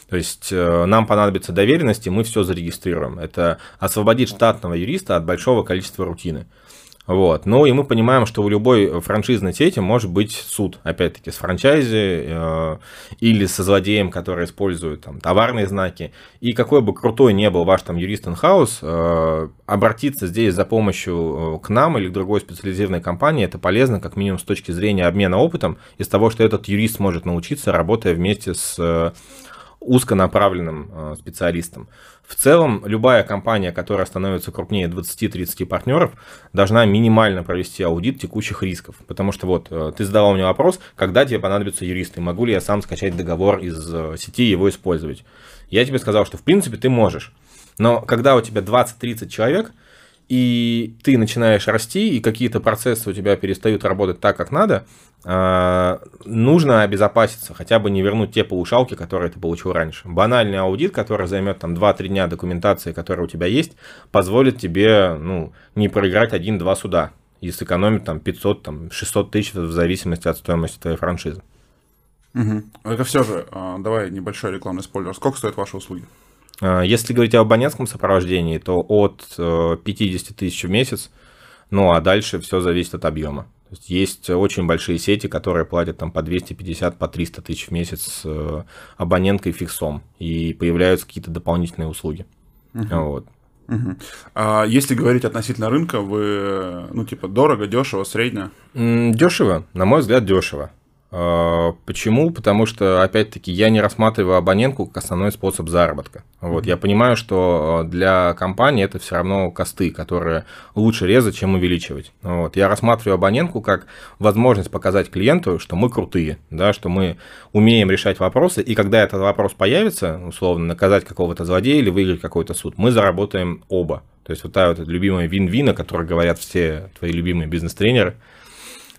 Speaker 1: То есть э, нам понадобится доверенность, и мы все зарегистрируем. Это освободит штатного юриста от большого количества рутины. Вот. Ну и мы понимаем, что у любой франшизной сети может быть суд, опять-таки, с франчайзи э, или со злодеем, который использует там, товарные знаки. И какой бы крутой не был ваш там юрист in-house, э, обратиться здесь за помощью э, к нам или к другой специализированной компании, это полезно как минимум с точки зрения обмена опытом, из того, что этот юрист может научиться, работая вместе с э, узконаправленным э, специалистом. В целом, любая компания, которая становится крупнее 20-30 партнеров, должна минимально провести аудит текущих рисков. Потому что вот э, ты задавал мне вопрос, когда тебе понадобятся юристы, могу ли я сам скачать договор из э, сети и его использовать. Я тебе сказал, что в принципе ты можешь. Но когда у тебя 20-30 человек, и ты начинаешь расти, и какие-то процессы у тебя перестают работать так, как надо, а, нужно обезопаситься, хотя бы не вернуть те паушалки, которые ты получил раньше. Банальный аудит, который займет там 2-3 дня документации, которая у тебя есть, позволит тебе ну, не проиграть один-два суда и сэкономить там 500, там, 600 тысяч в зависимости от стоимости твоей франшизы.
Speaker 2: Угу. Это все же, а, давай небольшой рекламный спойлер. Сколько стоят ваши услуги?
Speaker 1: А, если говорить об абонентском сопровождении, то от 50 э, тысяч в месяц, ну а дальше все зависит от объема. Есть, есть очень большие сети, которые платят там по 250, по 300 тысяч в месяц с э, абоненткой фиксом, и появляются какие-то дополнительные услуги. Угу. Вот.
Speaker 2: Угу. А если говорить относительно рынка, вы, ну, типа, дорого, дешево, среднее?
Speaker 1: Дешево, на мой взгляд, дешево. А, почему? Потому что, опять-таки, я не рассматриваю абонентку как основной способ заработка. Вот, mm-hmm. Я понимаю, что а, для компании это все равно косты, которые лучше резать, чем увеличивать. Вот, я рассматриваю абонентку как возможность показать клиенту, что мы крутые, да, что мы умеем решать вопросы, и когда этот вопрос появится, условно, наказать какого-то злодея или выиграть какой-то суд, мы заработаем оба. То есть вот та вот любимая вин-вин, о которой говорят все твои любимые бизнес-тренеры.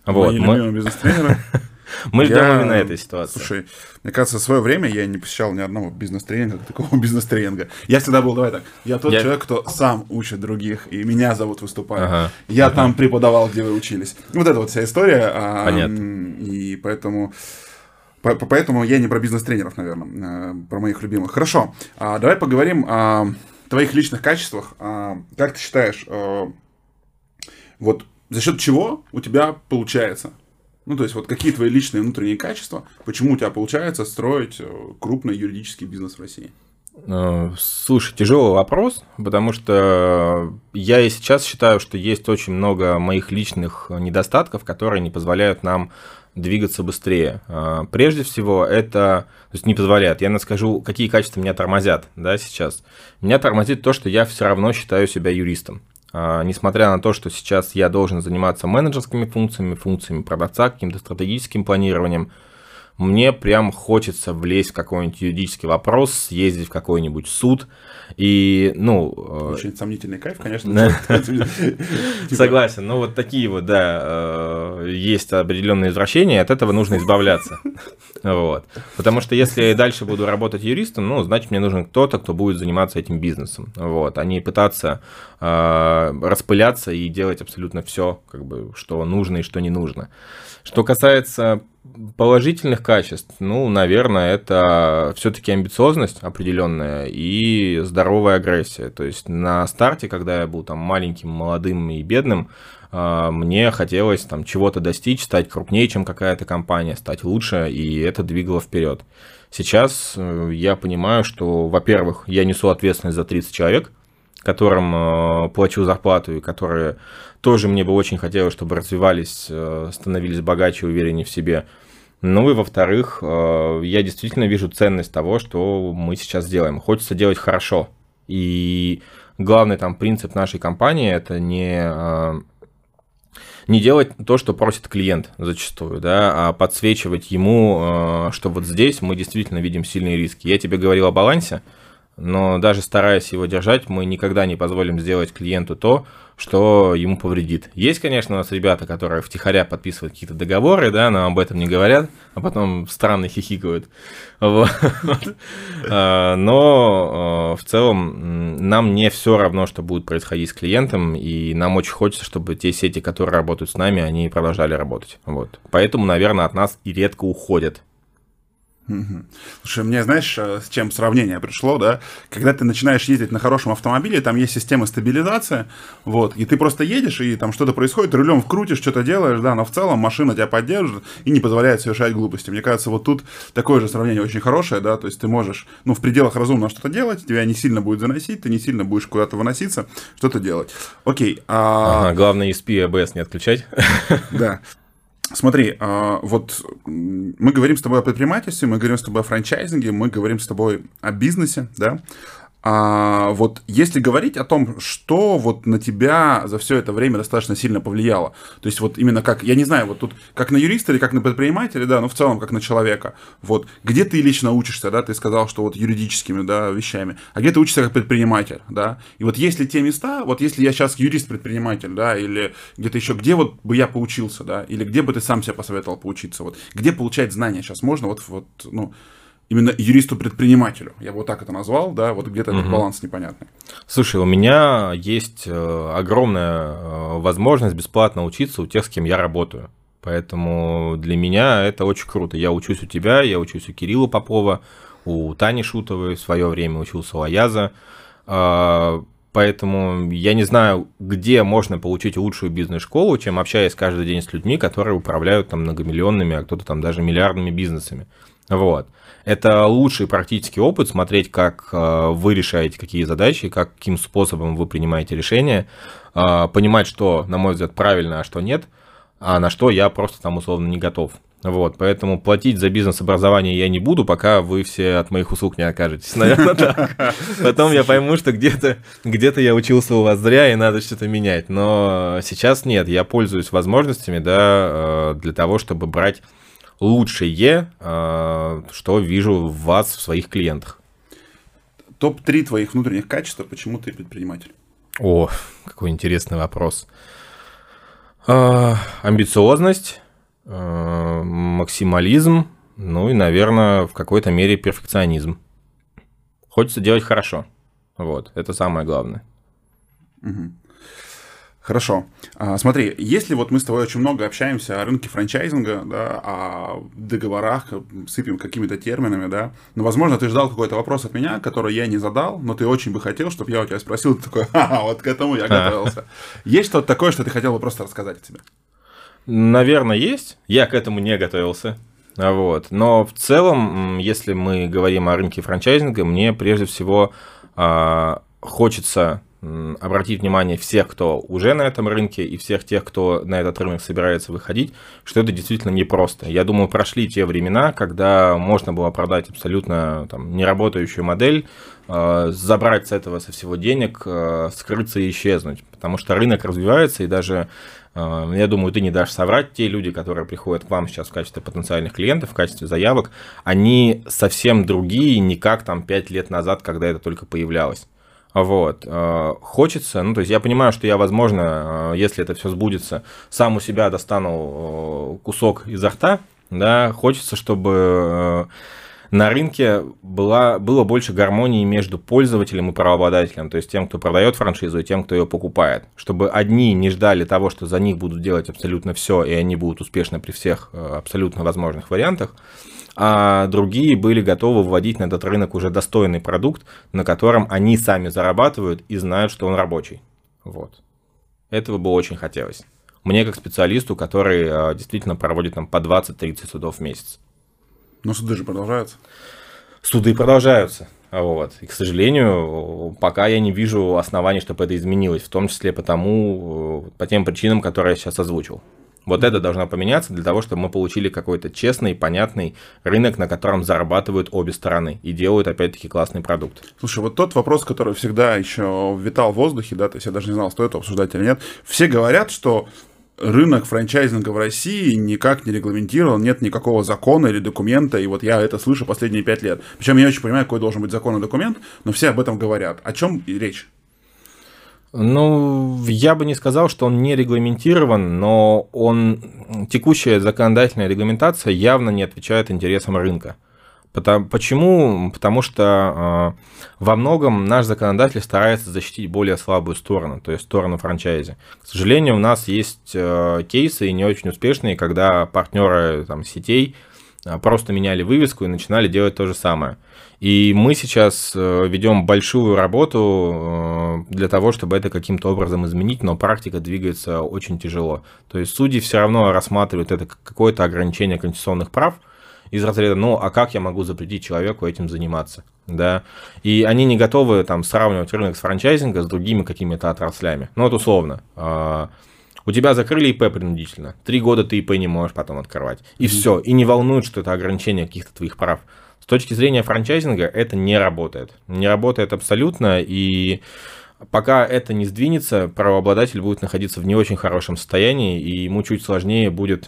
Speaker 2: Вот, Мои мы... любимые бизнес-тренеры.
Speaker 1: Мы ждем я... именно этой ситуации.
Speaker 2: Слушай, мне кажется, в свое время я не посещал ни одного бизнес-тренинга, такого бизнес-тренинга. Я всегда был, давай так, я тот я... человек, кто сам учит других, и меня зовут выступать. Ага. Я ага. там преподавал, где вы учились. Вот эта вот вся история. А, Понятно. И поэтому... Поэтому я не про бизнес-тренеров, наверное, э, про моих любимых. Хорошо, а, давай поговорим о твоих личных качествах. А, как ты считаешь, э, вот за счет чего у тебя получается ну, то есть, вот какие твои личные внутренние качества, почему у тебя получается строить э, крупный юридический бизнес в России?
Speaker 1: Э, слушай, тяжелый вопрос, потому что я и сейчас считаю, что есть очень много моих личных недостатков, которые не позволяют нам двигаться быстрее. Э, прежде всего, это то есть не позволяет. Я скажу, какие качества меня тормозят да, сейчас. Меня тормозит то, что я все равно считаю себя юристом. А, несмотря на то, что сейчас я должен заниматься менеджерскими функциями, функциями продавца, каким-то стратегическим планированием, мне прям хочется влезть в какой-нибудь юридический вопрос, съездить в какой-нибудь суд, и, ну...
Speaker 2: Э, Очень сомнительный кайф, конечно.
Speaker 1: Согласен, но вот такие вот, да, э, есть определенные извращения, от этого нужно избавляться. Вот. Потому что если я дальше буду работать юристом, ну, значит, мне нужен кто-то, кто будет заниматься этим бизнесом. Вот, а не пытаться э, распыляться и делать абсолютно все, как бы, что нужно и что не нужно. Что касается положительных качеств, ну, наверное, это все-таки амбициозность определенная и здоровая агрессия. То есть на старте, когда я был там маленьким, молодым и бедным, а, мне хотелось там чего-то достичь, стать крупнее, чем какая-то компания, стать лучше, и это двигало вперед. Сейчас э, я понимаю, что, во-первых, я несу ответственность за 30 человек, которым э, плачу зарплату и которые тоже мне бы очень хотелось, чтобы развивались, э, становились богаче, увереннее в себе. Ну и во-вторых, э, я действительно вижу ценность того, что мы сейчас делаем. Хочется делать хорошо. И главный там принцип нашей компании это не э, не делать то, что просит клиент зачастую, да, а подсвечивать ему, что вот здесь мы действительно видим сильные риски. Я тебе говорил о балансе, но даже стараясь его держать, мы никогда не позволим сделать клиенту то, что ему повредит. Есть, конечно, у нас ребята, которые втихаря подписывают какие-то договоры, да, но об этом не говорят, а потом странно хихикают. А, но а, в целом нам не все равно, что будет происходить с клиентом, и нам очень хочется, чтобы те сети, которые работают с нами, они продолжали работать. Вот. Поэтому, наверное, от нас и редко уходят.
Speaker 2: Слушай, мне знаешь, э, с чем сравнение пришло, да? Когда ты начинаешь ездить на хорошем автомобиле, там есть система стабилизации, вот, и ты просто едешь, и там что-то происходит, рулем вкрутишь, что-то делаешь, да, но в целом машина тебя поддержит и не позволяет совершать глупости. Мне кажется, вот тут такое же сравнение очень хорошее, да, то есть ты можешь, ну, в пределах разумного что-то делать, тебя не сильно будет заносить, ты не сильно будешь куда-то выноситься, что-то делать. Окей.
Speaker 1: А... Ага, главное ESP и ABS не отключать.
Speaker 2: Да. Смотри, а, вот мы говорим с тобой о предпринимательстве, мы говорим с тобой о франчайзинге, мы говорим с тобой о бизнесе, да? А вот если говорить о том, что вот на тебя за все это время достаточно сильно повлияло, то есть вот именно как, я не знаю, вот тут как на юриста или как на предпринимателя, да, но в целом как на человека, вот, где ты лично учишься, да, ты сказал, что вот юридическими, да, вещами, а где ты учишься как предприниматель, да, и вот если те места, вот если я сейчас юрист-предприниматель, да, или где-то еще, где вот бы я поучился, да, или где бы ты сам себе посоветовал поучиться, вот, где получать знания сейчас можно, вот, вот, ну, именно юристу-предпринимателю. Я бы вот так это назвал, да, вот где-то угу. этот баланс непонятный.
Speaker 1: Слушай, у меня есть э, огромная э, возможность бесплатно учиться у тех, с кем я работаю. Поэтому для меня это очень круто. Я учусь у тебя, я учусь у Кирилла Попова, у Тани Шутовой, в свое время учился у Аяза. А, поэтому я не знаю, где можно получить лучшую бизнес-школу, чем общаясь каждый день с людьми, которые управляют там многомиллионными, а кто-то там даже миллиардными бизнесами. Вот. Это лучший практический опыт, смотреть, как э, вы решаете какие задачи, каким способом вы принимаете решения, э, понимать, что, на мой взгляд, правильно, а что нет, а на что я просто там условно не готов. Вот, поэтому платить за бизнес-образование я не буду, пока вы все от моих услуг не окажетесь. Наверное, так. Потом я пойму, что где-то где я учился у вас зря, и надо что-то менять. Но сейчас нет, я пользуюсь возможностями, да, э, для того, чтобы брать лучшее, а, что вижу в вас, в своих клиентах?
Speaker 2: Топ-3 твоих внутренних качеств, почему ты предприниматель?
Speaker 1: О, какой интересный вопрос. А, амбициозность, а, максимализм, ну и, наверное, в какой-то мере перфекционизм. Хочется делать хорошо. Вот, это самое главное.
Speaker 2: Угу. Хорошо. А, смотри, если вот мы с тобой очень много общаемся о рынке франчайзинга, да, о договорах, сыпем какими-то терминами, да, но, возможно, ты ждал какой-то вопрос от меня, который я не задал, но ты очень бы хотел, чтобы я у тебя спросил, ты такой, ха, вот к этому я готовился. Есть что-то такое, что ты хотел бы просто рассказать о тебе?
Speaker 1: Наверное, есть. Я к этому не готовился. Вот. Но в целом, если мы говорим о рынке франчайзинга, мне прежде всего а, хочется обратить внимание всех, кто уже на этом рынке, и всех тех, кто на этот рынок собирается выходить, что это действительно непросто. Я думаю, прошли те времена, когда можно было продать абсолютно там, неработающую модель, э, забрать с этого со всего денег, э, скрыться и исчезнуть. Потому что рынок развивается, и даже, э, я думаю, ты не дашь соврать, те люди, которые приходят к вам сейчас в качестве потенциальных клиентов, в качестве заявок, они совсем другие, не как там 5 лет назад, когда это только появлялось. Вот. Э, хочется, ну, то есть я понимаю, что я, возможно, э, если это все сбудется, сам у себя достану э, кусок изо рта, да, хочется, чтобы на рынке была, было больше гармонии между пользователем и правообладателем, то есть тем, кто продает франшизу, и тем, кто ее покупает. Чтобы одни не ждали того, что за них будут делать абсолютно все, и они будут успешны при всех абсолютно возможных вариантах, а другие были готовы вводить на этот рынок уже достойный продукт, на котором они сами зарабатывают и знают, что он рабочий. Вот. Этого бы очень хотелось. Мне как специалисту, который а, действительно проводит там по 20-30 судов в месяц.
Speaker 2: Но суды же продолжаются.
Speaker 1: Суды продолжаются. Вот. И, к сожалению, пока я не вижу оснований, чтобы это изменилось, в том числе потому, по тем причинам, которые я сейчас озвучил. Вот это должно поменяться для того, чтобы мы получили какой-то честный, понятный рынок, на котором зарабатывают обе стороны и делают, опять-таки, классный продукт.
Speaker 2: Слушай, вот тот вопрос, который всегда еще витал в воздухе, да, то есть я даже не знал, стоит обсуждать или нет. Все говорят, что рынок франчайзинга в России никак не регламентирован, нет никакого закона или документа, и вот я это слышу последние пять лет. Причем я не очень понимаю, какой должен быть закон и документ, но все об этом говорят. О чем речь?
Speaker 1: Ну, я бы не сказал, что он не регламентирован, но он, текущая законодательная регламентация явно не отвечает интересам рынка. Потому, почему? Потому что э, во многом наш законодатель старается защитить более слабую сторону, то есть сторону франчайзи. К сожалению, у нас есть э, кейсы не очень успешные, когда партнеры там, сетей э, просто меняли вывеску и начинали делать то же самое. И мы сейчас э, ведем большую работу э, для того, чтобы это каким-то образом изменить, но практика двигается очень тяжело. То есть судьи все равно рассматривают это как какое-то ограничение конституционных прав из разряда, ну, а как я могу запретить человеку этим заниматься? Да, и они не готовы там сравнивать рынок с франчайзинга с другими какими-то отраслями. Ну, вот условно, а, У тебя закрыли ИП принудительно. Три года ты ИП не можешь потом открывать. И mm-hmm. все. И не волнует, что это ограничение каких-то твоих прав. С точки зрения франчайзинга это не работает. Не работает абсолютно. И пока это не сдвинется, правообладатель будет находиться в не очень хорошем состоянии, и ему чуть сложнее будет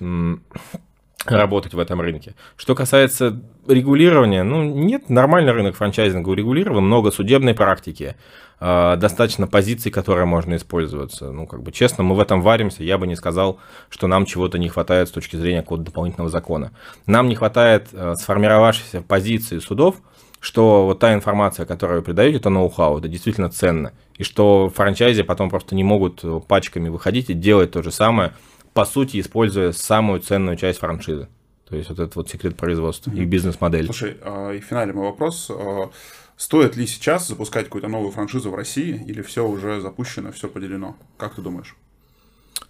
Speaker 1: работать в этом рынке. Что касается регулирования, ну нет, нормальный рынок франчайзинга урегулирован, много судебной практики, а, достаточно позиций, которые можно использоваться. Ну, как бы честно, мы в этом варимся. Я бы не сказал, что нам чего-то не хватает с точки зрения какого-то дополнительного закона. Нам не хватает а, сформировавшейся позиции судов, что вот та информация, которую вы передаете, это ноу-хау, это действительно ценно. И что франчайзи потом просто не могут пачками выходить и делать то же самое, по сути, используя самую ценную часть франшизы. То есть вот этот вот секрет производства mm-hmm. и бизнес-модель.
Speaker 2: Слушай, а, и финальный мой вопрос. А, стоит ли сейчас запускать какую-то новую франшизу в России, или все уже запущено, все поделено? Как ты думаешь?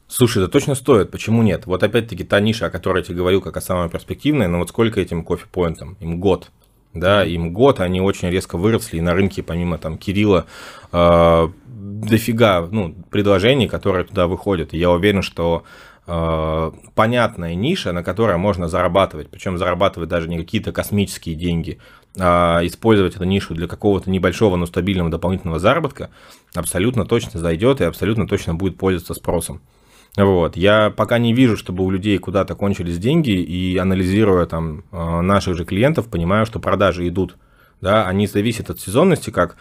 Speaker 1: Слушай, это точно стоит, почему нет? Вот опять-таки та ниша, о которой я тебе говорил, как о самой перспективной, но вот сколько этим кофе-поинтам? Им год. Да, им год, они очень резко выросли, и на рынке, помимо там Кирилла, э, дофига ну, предложений, которые туда выходят. И я уверен, что Э, понятная ниша, на которой можно зарабатывать, причем зарабатывать даже не какие-то космические деньги, а использовать эту нишу для какого-то небольшого, но стабильного дополнительного заработка, абсолютно точно зайдет и абсолютно точно будет пользоваться спросом. Вот. Я пока не вижу, чтобы у людей куда-то кончились деньги, и анализируя там э, наших же клиентов, понимаю, что продажи идут. Да, они зависят от сезонности, как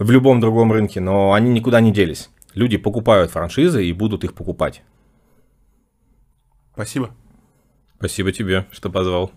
Speaker 1: в любом другом рынке, но они никуда не делись. Люди покупают франшизы и будут их покупать.
Speaker 2: Спасибо.
Speaker 1: Спасибо тебе, что позвал.